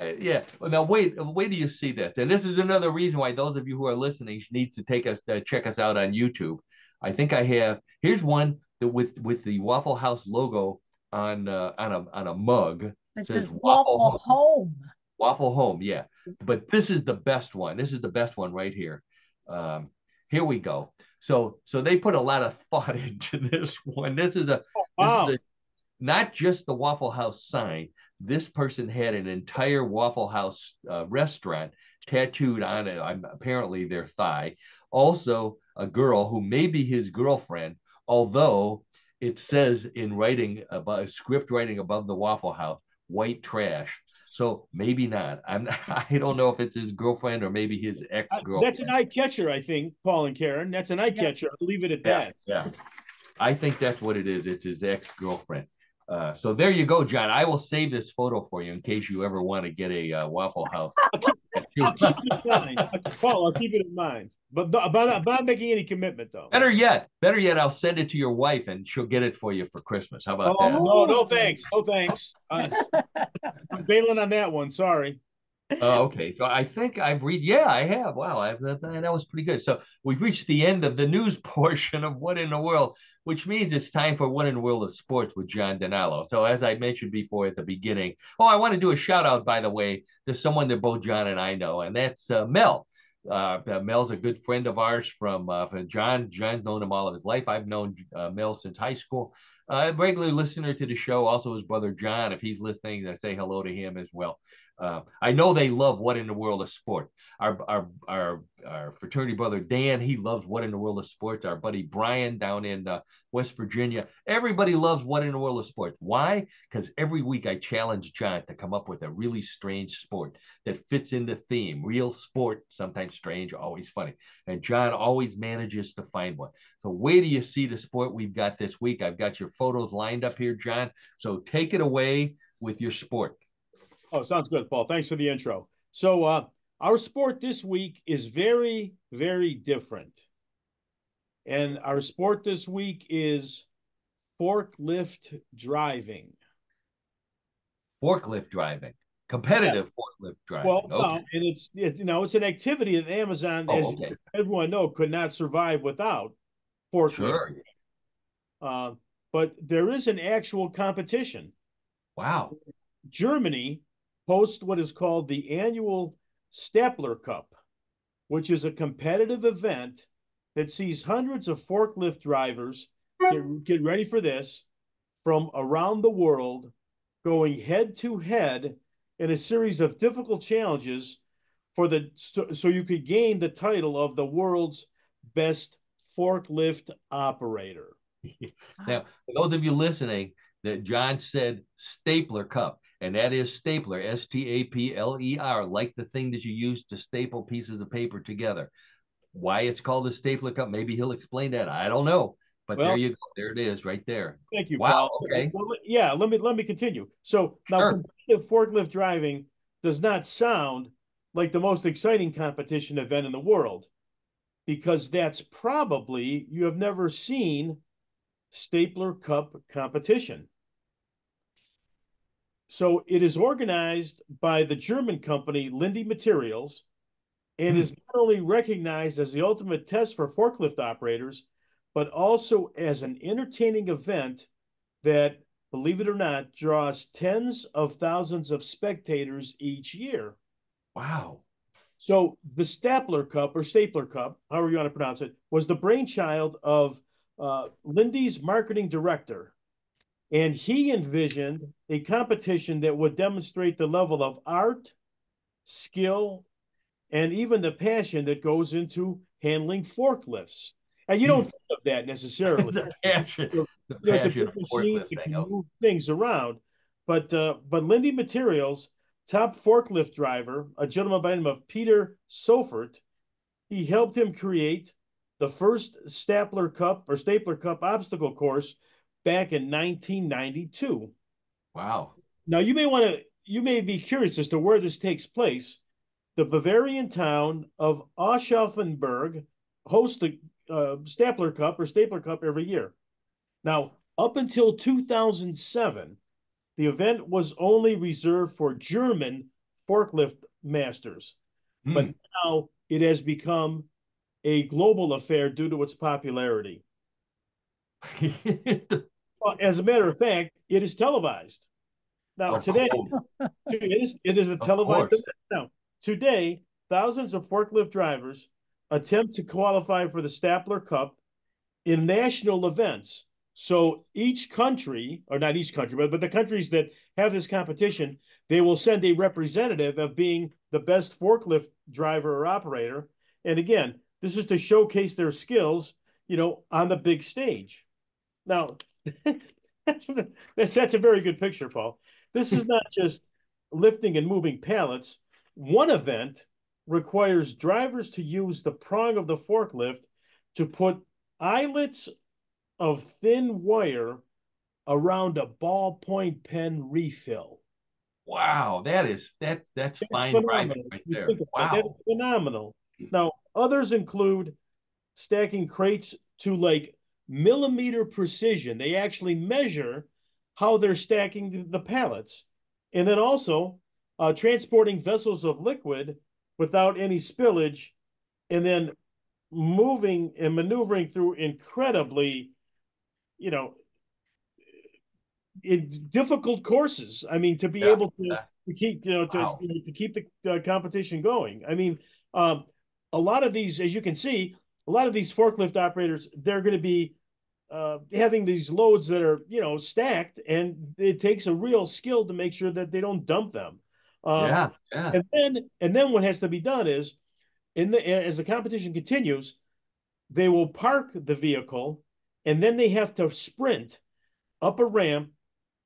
Uh, yeah. Well, now wait, wait do you see this. And this is another reason why those of you who are listening need to take us uh, check us out on YouTube. I think I have. Here's one that with with the Waffle House logo on uh, on a on a mug. It Says says Waffle Waffle Home. Waffle Home, yeah. But this is the best one. This is the best one right here. Um, here we go. So so they put a lot of thought into this one. This is a Wow. this is a, not just the Waffle House sign. This person had an entire Waffle House uh, restaurant tattooed on it, um, apparently their thigh. Also, a girl who may be his girlfriend, although it says in writing about script writing above the Waffle House, white trash. So maybe not. I'm. I don't know if it's his girlfriend or maybe his ex girlfriend. That's an eye catcher, I think, Paul and Karen. That's an eye catcher. I'll leave it at Yeah, that. yeah. I think that's what it is. It's his ex girlfriend. Uh, so there you go, John. I will save this photo for you in case you ever want to get a uh, Waffle House. I'll keep it in mind. Paul, I'll keep it in mind. But th- about, about making any commitment, though. better yet, better yet, I'll send it to your wife and she'll get it for you for Christmas. How about Oh, that? no, no thanks. No thanks. Uh, I'm bailing on that one. Sorry. Oh, okay. So I think I've read. Yeah, I have. Wow, I, that, that was pretty good. So we've reached the end of the news portion of What in the World, which means it's time for What in the World of Sports with John DiNallo. So as I mentioned before at the beginning, oh, I want to do a shout out, by the way, to someone that both John and I know, and that's uh, Mel. Uh, uh, Mel's a good friend of ours from, uh, from John. John's known him all of his life. I've known uh, Mel since high school. Uh, regular listener to the show. Also, his brother John. If he's listening, I say hello to him as well. Uh, I know they love What in the World of Sport. Our, our our our fraternity brother Dan, he loves What in the World of Sports. Our buddy Brian down in uh, West Virginia, everybody loves What in the World of Sports. Why? Because every week I challenge John to come up with a really strange sport that fits in the theme. Real sport, sometimes strange, always funny. And John always manages to find one. So wait till you see the sport we've got this week. I've got your photos lined up here, John. So take it away with your sport. Oh, sounds good, Paul. Thanks for the intro. So, uh, our sport this week is very, very different. And our sport this week is forklift driving. forklift driving, competitive forklift driving. Well, no, and it's it, you know it's an activity that Amazon, Oh, as okay. everyone know, could not survive without forklift. Sure. Uh, but there is an actual competition. Wow. Germany hosts what is called the annual Stapler Cup, which is a competitive event that sees hundreds of forklift drivers get, get ready for this from around the world going head to head in a series of difficult challenges for the so, you could gain the title of the world's best forklift operator. Now, for those of you listening, that John said stapler cup, and that is stapler, S T A P L E R, like the thing that you use to staple pieces of paper together. Why it's called a stapler cup? Maybe he'll explain that. I don't know, but Well- there you go. There it is, right there. Thank you. Wow, Paul. okay. Well, yeah, let me let me continue. So now Sure. competitive forklift driving does not sound like the most exciting competition event in the world because that's probably you have never seen Stapler Cup competition. So it is organized by the German company Linde Materials and is not only recognized as the ultimate test for forklift operators, but also as an entertaining event that, believe it or not, draws tens of thousands of spectators each year. Wow. So the Stapler Cup or Stapler Cup, however you want to pronounce it, was the brainchild of uh, Linde's marketing director. And he envisioned a competition that would demonstrate the level of art, skill, and even the passion that goes into handling forklifts. And you don't Hmm. think of that necessarily. the passion, the You know, it's a passion of machine that forklifting. can Oh, move things around. But uh, but Linde Materials top forklift driver, a gentleman by the name of Peter Sofert, he helped him create the first Stapler Cup or Stapler Cup obstacle course back in 1992. Wow. Now you may want to you may be curious as to where this takes place. The Bavarian town of Aschaffenburg hosts the uh, Stapler Cup or Stapler Cup every year. Now, up until 2007, the event was only reserved for German forklift masters, Hmm. but now it has become a global affair due to its popularity. Well, as a matter of fact, it is televised. Now, Of today, it is, it is a televised course. event. Now, today, thousands of forklift drivers attempt to qualify for the Stapler Cup in national events. So each country, or not each country, but, but the countries that have this competition, they will send a representative of being the best forklift driver or operator. And again, this is to showcase their skills, you know, on the big stage. Now, that's that's a very good picture, Paul. This is not just lifting and moving pallets. One event requires drivers to use the prong of the forklift to put eyelets of thin wire around a ballpoint pen refill. Wow, that is that's that's fine driving right there. of that, that Wow. phenomenal. Now, others include stacking crates to like millimeter precision. They actually measure how they're stacking the, the pallets. And then also uh, transporting vessels of liquid without any spillage, and then moving and maneuvering through incredibly, you know, in difficult courses. I mean, to be Yeah, able to, to keep, you know, to, Wow. you know, to keep the uh, competition going. I mean, um, a lot of these, as you can see, a lot of these forklift operators, they're going to be uh, having these loads that are, you know, stacked, and it takes a real skill to make sure that they don't dump them. Um, yeah, yeah. and then and then what has to be done is in the as the competition continues they will park the vehicle and then they have to sprint up a ramp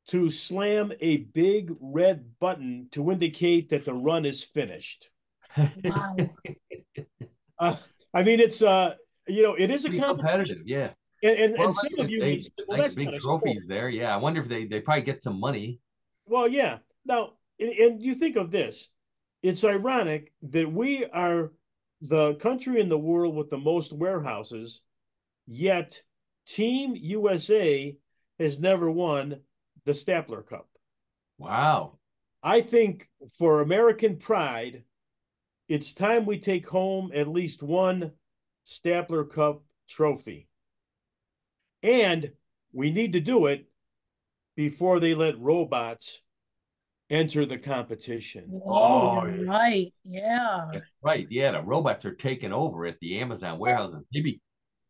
to slam a big red button to indicate that the run is finished Wow. uh, i mean it's uh you know it is a competitive, yeah. and, and, Well, and some of you they, say, well like big trophies there. Yeah, I wonder if they they probably get some money. Well, yeah. Now, and, and you think of this, it's ironic that we are the country in the world with the most warehouses, yet Team USA has never won the Stapler Cup. Wow. I think for American pride, it's time we take home at least one Stapler Cup trophy. And we need to do it before they let robots enter the competition. Whoa, Oh, yeah. right. Yeah. That's right. Yeah, the robots are taking over at the Amazon warehouses. Maybe,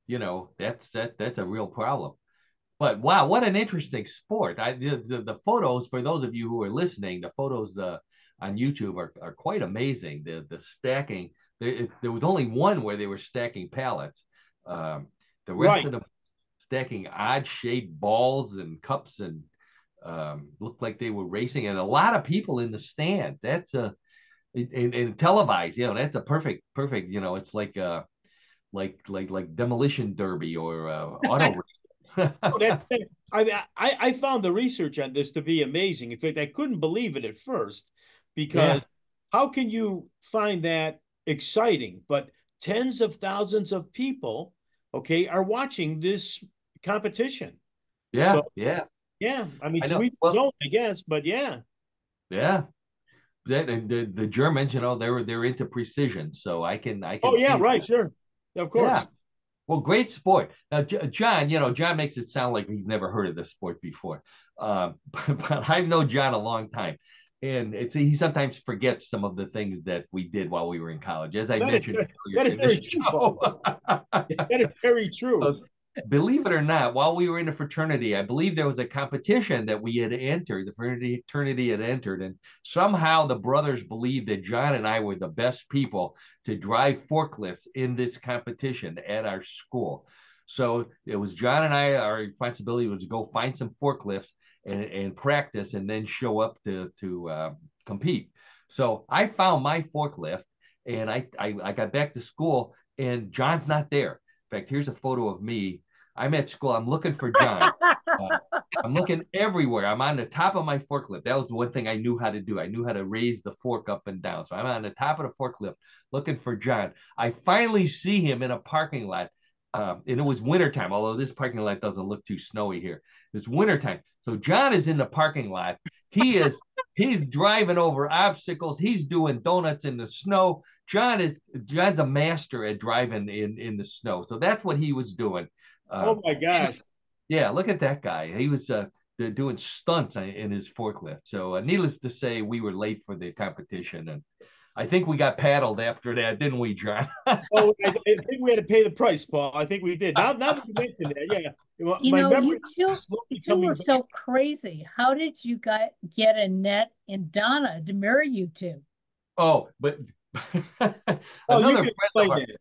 you know, that's that that's a real problem. But wow, what an interesting sport. I the, the, the photos for those of you who are listening, the photos uh, on YouTube are, are quite amazing. The the stacking. There, there was only one where they were stacking pallets. Um, the rest Right. of them stacking odd shaped balls and cups and um, looked like they were racing and a lot of people in the stand. That's a and, and televised, you know, that's a perfect, perfect, you know, it's like uh like like like demolition derby or uh, auto race. Oh, that, that- I, I I found the research on this to be amazing. In fact, I couldn't believe it at first because Yeah. how can you find that exciting? But tens of thousands of people, okay, are watching this competition. Yeah, So- yeah, Yeah, I mean, I to know. each his Well- own, I guess, but yeah. yeah. That and the, the Germans, you know, they're they're into precision, so I can I can. Oh yeah, right, that. sure, of course. Yeah. Well, great sport. Now, John, you know, John makes it sound like he's never heard of this sport before. Um, but, but I've known John a long time. And it's he sometimes forgets some of the things that we did while we were in college, as I That is mentioned earlier that is very true. That is very true. Believe it or not, while we were in a fraternity, I believe there was a competition that we had entered, the fraternity had entered, and somehow the brothers believed that John and I were the best people to drive forklifts in this competition at our school. So it was John and I, our responsibility was to go find some forklifts and, and practice and then show up to, to uh, compete. So I found my forklift and I, I, I got back to school and John's not there. In fact, here's a photo of me. I'm at school. I'm looking for John. Uh, I'm looking everywhere. I'm on the top of my forklift. That was one thing I knew how to do. I knew how to raise the fork up and down. So I'm on the top of the forklift looking for John. I finally see him in a parking lot. Um, and it was wintertime, although this parking lot doesn't look too snowy here. It's wintertime. So John is in the parking lot. He is he's driving over obstacles. He's doing donuts in the snow. John is John's a master at driving in in the snow. So that's what he was doing. Uh, oh my gosh. yeah, look at that guy. He was uh, doing stunts in his forklift. So, uh, needless to say, we were late for the competition, and I think we got paddled after that, didn't we, John? Oh, I, I think we had to pay the price, Paul. I think we did. Now, now that you mentioned that, yeah. Well, You my know, memory you two, you coming were back. so crazy. How did you get get Annette and Donna to marry you two? oh, but Oh, another can friend of ours, that.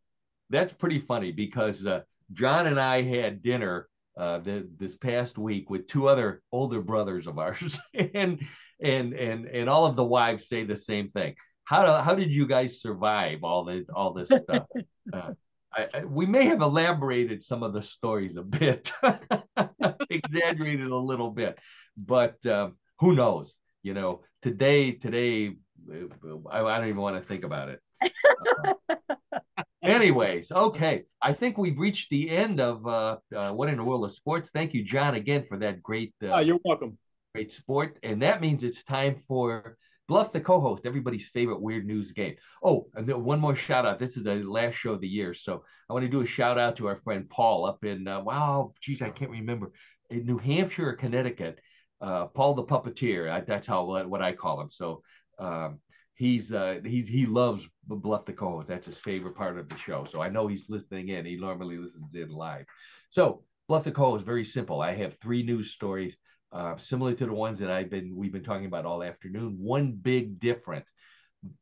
that's pretty funny because uh, John and I had dinner uh, the, this past week with two other older brothers of ours, and and and and all of the wives say the same thing. How do, how did you guys survive all the all this stuff? Uh, I, I, we may have elaborated some of the stories a bit, exaggerated a little bit, but um, who knows? You know, today today uh, I, I don't even want to think about it. Anyways, okay. I think we've reached the end of uh, uh, What in the World of Sports. Thank you, John, again for that great, uh, Oh, you're welcome. great sport. And that means it's time for Bluff the co-host, everybody's favorite weird news game. Oh, and one more shout out. This is the last show of the year, so I want to do a shout out to our friend Paul up in uh, wow, geez, I can't remember in New Hampshire or Connecticut. Uh, Paul the puppeteer. I, that's how what, I call him. So um, he's uh, he's he loves Bluff the co-host. That's his favorite part of the show. So I know he's listening in. He normally listens in live. So Bluff the co-host very simple. I have three news stories uh, similar to the ones that I've been we've been talking about all afternoon. One big difference: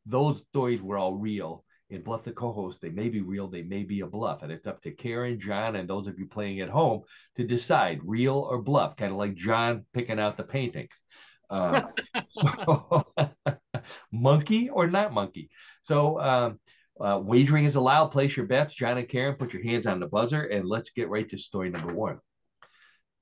those stories were all real. In Bluff the co-host, they may be real, they may be a bluff, and it's up to Karen, John, and those of you playing at home to decide real or bluff. Kind of like John picking out the paintings. Uh, so, monkey or not monkey. So um, uh, wagering is allowed. Place your bets. John and Karen, put your hands on the buzzer, and let's get right to story number one.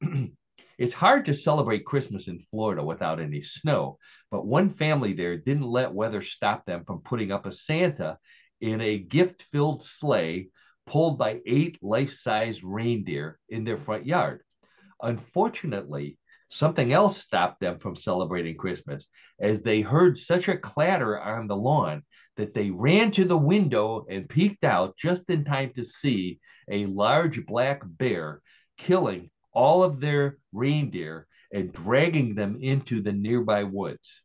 it's hard to celebrate Christmas in Florida without any snow, but one family there didn't let weather stop them from putting up a Santa in a gift filled sleigh pulled by eight life size reindeer in their front yard. Unfortunately, something else stopped them from celebrating Christmas as they heard such a clatter on the lawn that they ran to the window and peeked out just in time to see a large black bear killing all of their reindeer and dragging them into the nearby woods.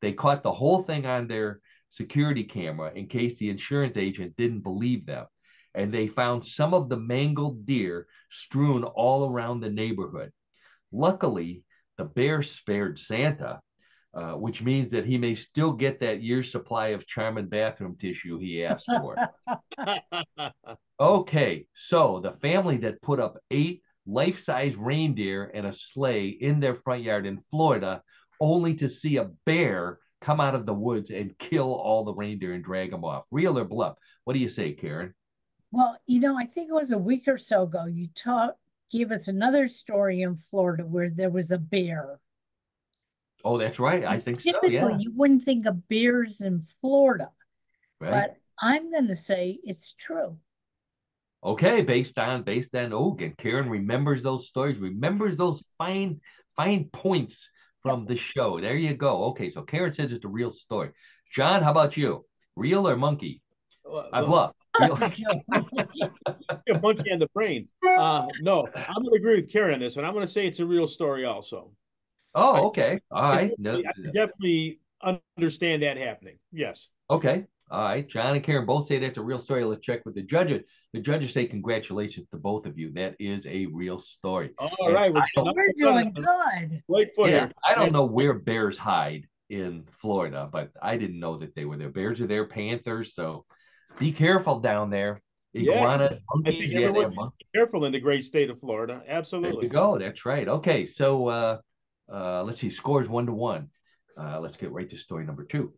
They caught the whole thing on their security camera in case the insurance agent didn't believe them. And they found some of the mangled deer strewn all around the neighborhood. Luckily, the bear spared Santa, uh, which means that he may still get that year's supply of Charmin bathroom tissue he asked for. okay, so the family that put up eight life size reindeer and a sleigh in their front yard in Florida, only to see a bear come out of the woods and kill all the reindeer and drag them off. Real or bluff? What do you say, Karen? Well, you know, I think it was a week or so ago, you taught gave us another story in Florida where there was a bear. Oh, that's right. I think so. Typically, Yeah. you wouldn't think of bears in Florida, Right. but I'm going to say it's true. Okay, based on based on Ogan. Karen remembers those stories, remembers those fine fine points from the show. There you go. Okay, so Karen says it's a real story. John, how about you? Real or monkey? Well, I bluff. A monkey on the brain. Uh, no, I'm going to agree with Karen on this one. I'm going to say it's a real story also. oh, okay. All I definitely, No, I definitely understand that happening. Yes. okay. All right. John and Karen both say that's a real story. Let's check with the judges. The judges say congratulations to both of you. That is a real story. All And right. We're, I don't- We're doing good. Right foot Yeah, here. I don't know where bears hide in Florida, but I didn't know that they were there. Bears are there, panthers. So be careful down there. Yeah, Iguanas, I think monkeys, yeah, they everyone have should monkeys. be careful in the great state of Florida. There Absolutely. you go. That's right. Okay, so uh, uh, let's see. Scores one to one. Uh, let's get right to story number two.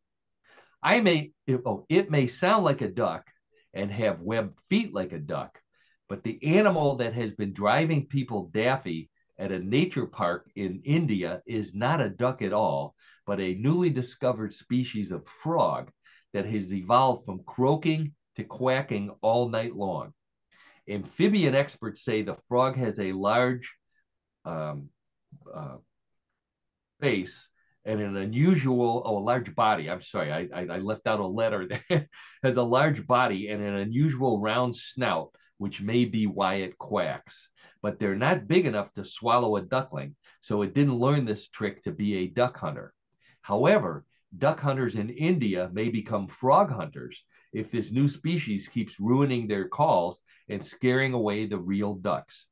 I may it, oh, it may sound like a duck and have webbed feet like a duck, but the animal that has been driving people daffy at a nature park in India is not a duck at all, but a newly discovered species of frog that has evolved from croaking to quacking all night long. Amphibian experts say the frog has a large um, uh, face and an unusual, oh, a large body. I'm sorry, I, I, I left out a letter there. has a large body and an unusual round snout, which may be why it quacks. But they're not big enough to swallow a duckling, so it didn't learn this trick to be a duck hunter. However, duck hunters in India may become frog hunters if this new species keeps ruining their calls and scaring away the real ducks.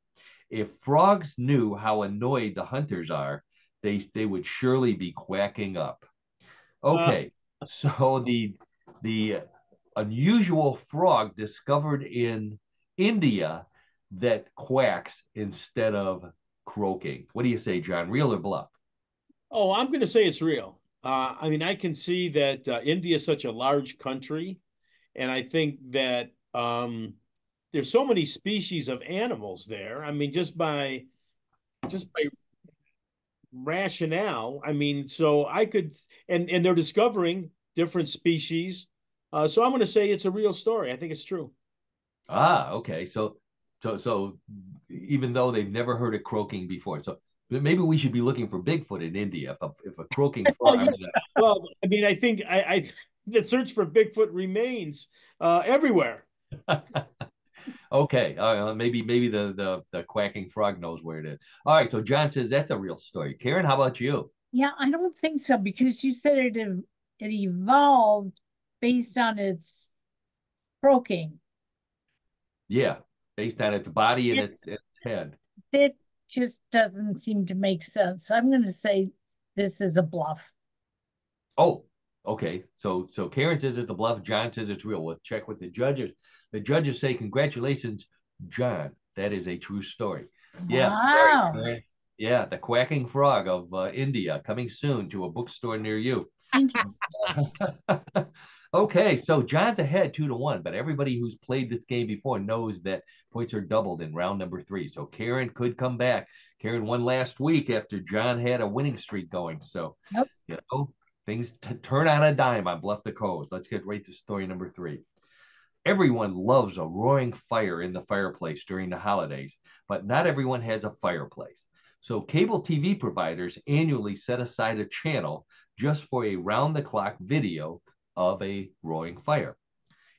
If frogs knew how annoyed the hunters are, they they would surely be quacking up. Okay, so the the unusual frog discovered in India that quacks instead of croaking. What do you say, John? Real or bluff? Oh, I'm going to say it's real. Uh, I mean, I can see that uh, India is such a large country, and I think that um, there's so many species of animals there. I mean, just by just by rationale, I mean, so I could, and and they're discovering different species. Uh, so I'm going to say it's a real story. I think it's true. Ah, okay. So so so even though they've never heard of croaking before, so maybe we should be looking for Bigfoot in India. If a, if a croaking frog, I mean, Well, I mean, I think I, I the search for Bigfoot remains uh, everywhere. Okay, uh, maybe maybe the, the the quacking frog knows where it is. All right, so John says that's a real story. Karen, how about you? Yeah, I don't think so because you said it it evolved based on its croaking. Yeah, based on its body and Yeah. its its head. That just doesn't seem to make sense. So I'm going to say this is a bluff. Oh, okay. So so Karen says it's a bluff. John says it's real. We'll check with the judges. The judges say congratulations, John. That is a true story. Yeah, sorry, Wow. Yeah, the quacking frog of uh, India coming soon to a bookstore near you. Okay, so John's ahead two to one, but everybody who's played this game before knows that points are doubled in round number three. So Karen could come back. Karen won last week after John had a winning streak going. So, Yep. you know, things turn on a dime on Bluff the co-host. Let's get right to story number three. Everyone loves a roaring fire in the fireplace during the holidays, but not everyone has a fireplace. So, cable TV providers annually set aside a channel just for a round the clock video of a roaring fire.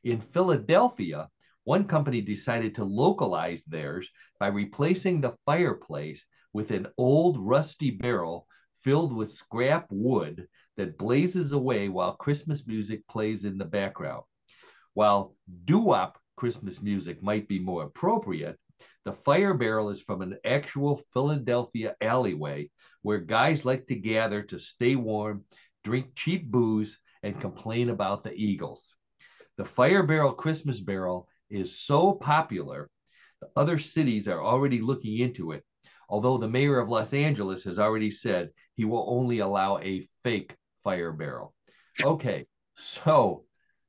In Philadelphia, one company decided to localize theirs by replacing the fireplace with an old rusty barrel filled with scrap wood that blazes away while Christmas music plays in the background. While doo-wop Christmas music might be more appropriate, the fire barrel is from an actual Philadelphia alleyway where guys like to gather to stay warm, drink cheap booze, and complain about the Eagles. The Fire Barrel Christmas Barrel is so popular, other cities are already looking into it, although the mayor of Los Angeles has already said he will only allow a fake fire barrel. Okay, so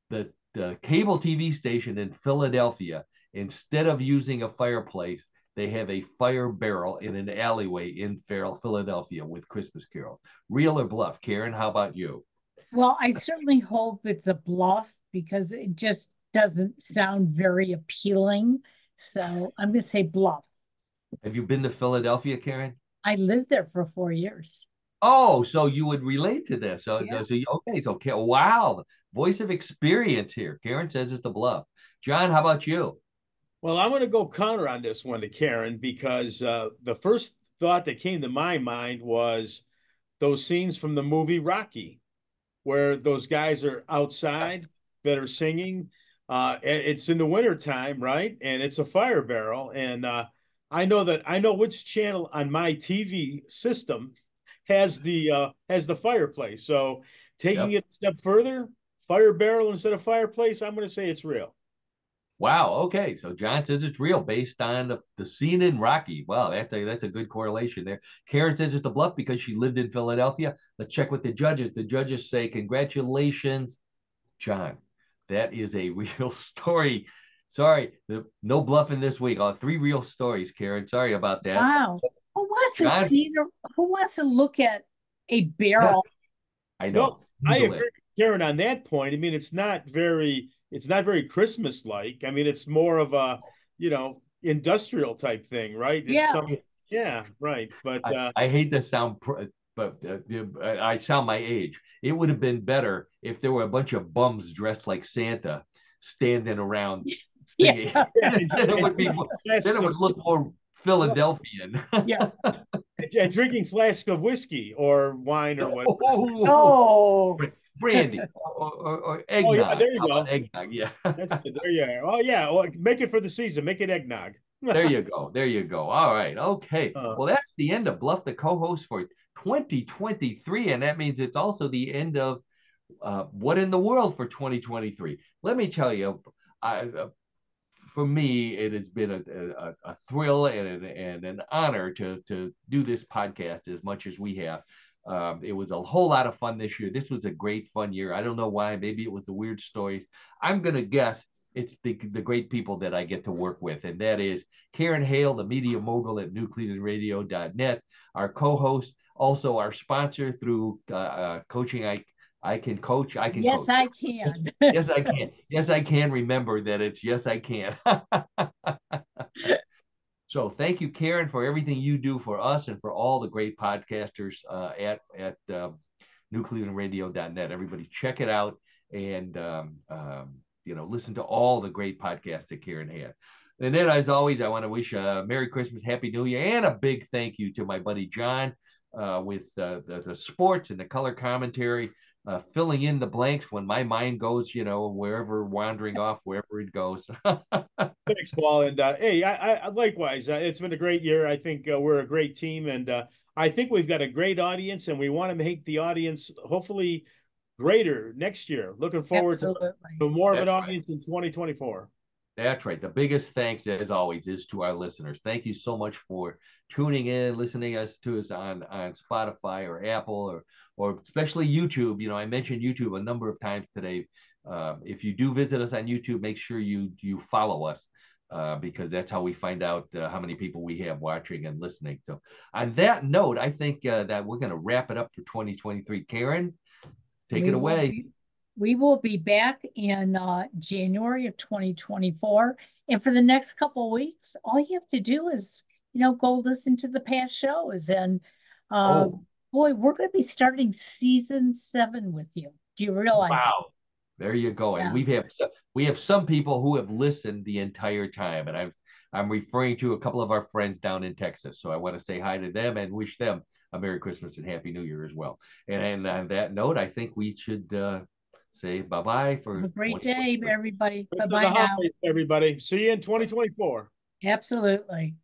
the, the cable TV station in Philadelphia, instead of using a fireplace, they have a fire barrel in an alleyway in Philadelphia with Christmas Carol. Real or bluff? Karen, how about you? Well, I certainly hope it's a bluff because it just doesn't sound very appealing. So I'm going to say bluff. Have you been to Philadelphia, Karen? I lived there for four years. Oh, so you would relate to this. So, Yeah. so okay, so okay, wow, voice of experience here. Karen says it's a bluff. John, how about you? Well, I'm going to go counter on this one to Karen because uh, the first thought that came to my mind was those scenes from the movie Rocky, where those guys are outside that are singing. Uh, it's in the wintertime, right? And it's a fire barrel. And uh, I know that I know which channel on my TV system has the uh, has the fireplace. So taking it a step further, fire barrel instead of fireplace, I'm going to say it's real. Wow. Okay. So John says it's real based on the, the scene in Rocky. Wow, that's a that's a good correlation there. Karen says it's a bluff because she lived in Philadelphia. Let's check with the judges. The judges say, Congratulations, John. That is a real story. Sorry, the, no bluffing this week. three real stories, Karen. Sorry about that. Wow. Who wants to John- see the, who wants to look at a barrel? I know. I agree, it. with Karen, on that point. I mean, it's not very, it's not very Christmas like. I mean, it's more of a, you know, industrial type thing, right? It's Yeah. some- yeah, right. But I, uh, I hate to sound, pr- but uh, I I sound my age. It would have been better if there were a bunch of bums dressed like Santa standing around Yeah. singing. then it would be, then it would look more Philadelphian. Yeah. yeah, drinking flask of whiskey or wine or what. Oh, brandy or, or, or eggnog. Oh, yeah, there you How go. Eggnog, yeah. That's good. There you are. Oh yeah, well, make it for the season. Make it eggnog. there you go. There you go. All right. Okay. Uh. well, that's the end of Bluff the co-host for 2023, and that means it's also the end of uh, What in the World for 2023. Let me tell you, I, uh, for me, it has been a, a, a thrill and an, and an honor to to do this podcast as much as we have. Um, it was a whole lot of fun this year. This was a great fun year. I don't know why. Maybe it was the weird stories. I'm gonna guess it's the, the great people that I get to work with, and that is Karen Hale, the media mogul at newclevelandradio.net, our co-host, also our sponsor through uh, uh, coaching. I can coach. I can. yes, coach. I can. yes, I can. Yes, I can remember that it's yes, I can. so thank you, Karen, for everything you do for us and for all the great podcasters uh, at at uh, newclevelandradio.net. Everybody, check it out and um, um, you know listen to all the great podcasts that Karen had. And then, as always, I want to wish a Merry Christmas, Happy New Year, and a big thank you to my buddy John uh, with uh, the, the sports and the color commentary uh, filling in the blanks when my mind goes, you know, wherever wandering off, wherever it goes. Thanks, Paul. And uh, hey, I, I likewise. Uh, it's been a great year. I think uh, we're a great team, and uh, I think we've got a great audience, and we want to make the audience hopefully greater next year. Looking forward to, Absolutely. to more of an That's right. audience in 2024. That's right. The biggest thanks, as always, is to our listeners. Thank you so much for tuning in, listening us to us on on Spotify or Apple or or especially YouTube. You know, I mentioned YouTube a number of times today. Uh, if you do visit us on YouTube, make sure you you follow us uh, because that's how we find out uh, how many people we have watching and listening. So, on that note, I think uh, that we're going to wrap it up for 2023. Karen, take it away. We will be back in uh, January of 2024. And for the next couple of weeks, all you have to do is, you know, go listen to the past shows. And uh, Oh. boy, we're going to be starting season seven with you. Do you realize? it? Wow. There you go. Yeah. And we've so- we have some people who have listened the entire time, and I'm I'm referring to a couple of our friends down in Texas. So I want to say hi to them and wish them a Merry Christmas and Happy New Year as well. And, and on that note, I think we should uh, say bye bye for Have a great day, everybody. Bye bye now. holidays, everybody. See you in 2024. Absolutely.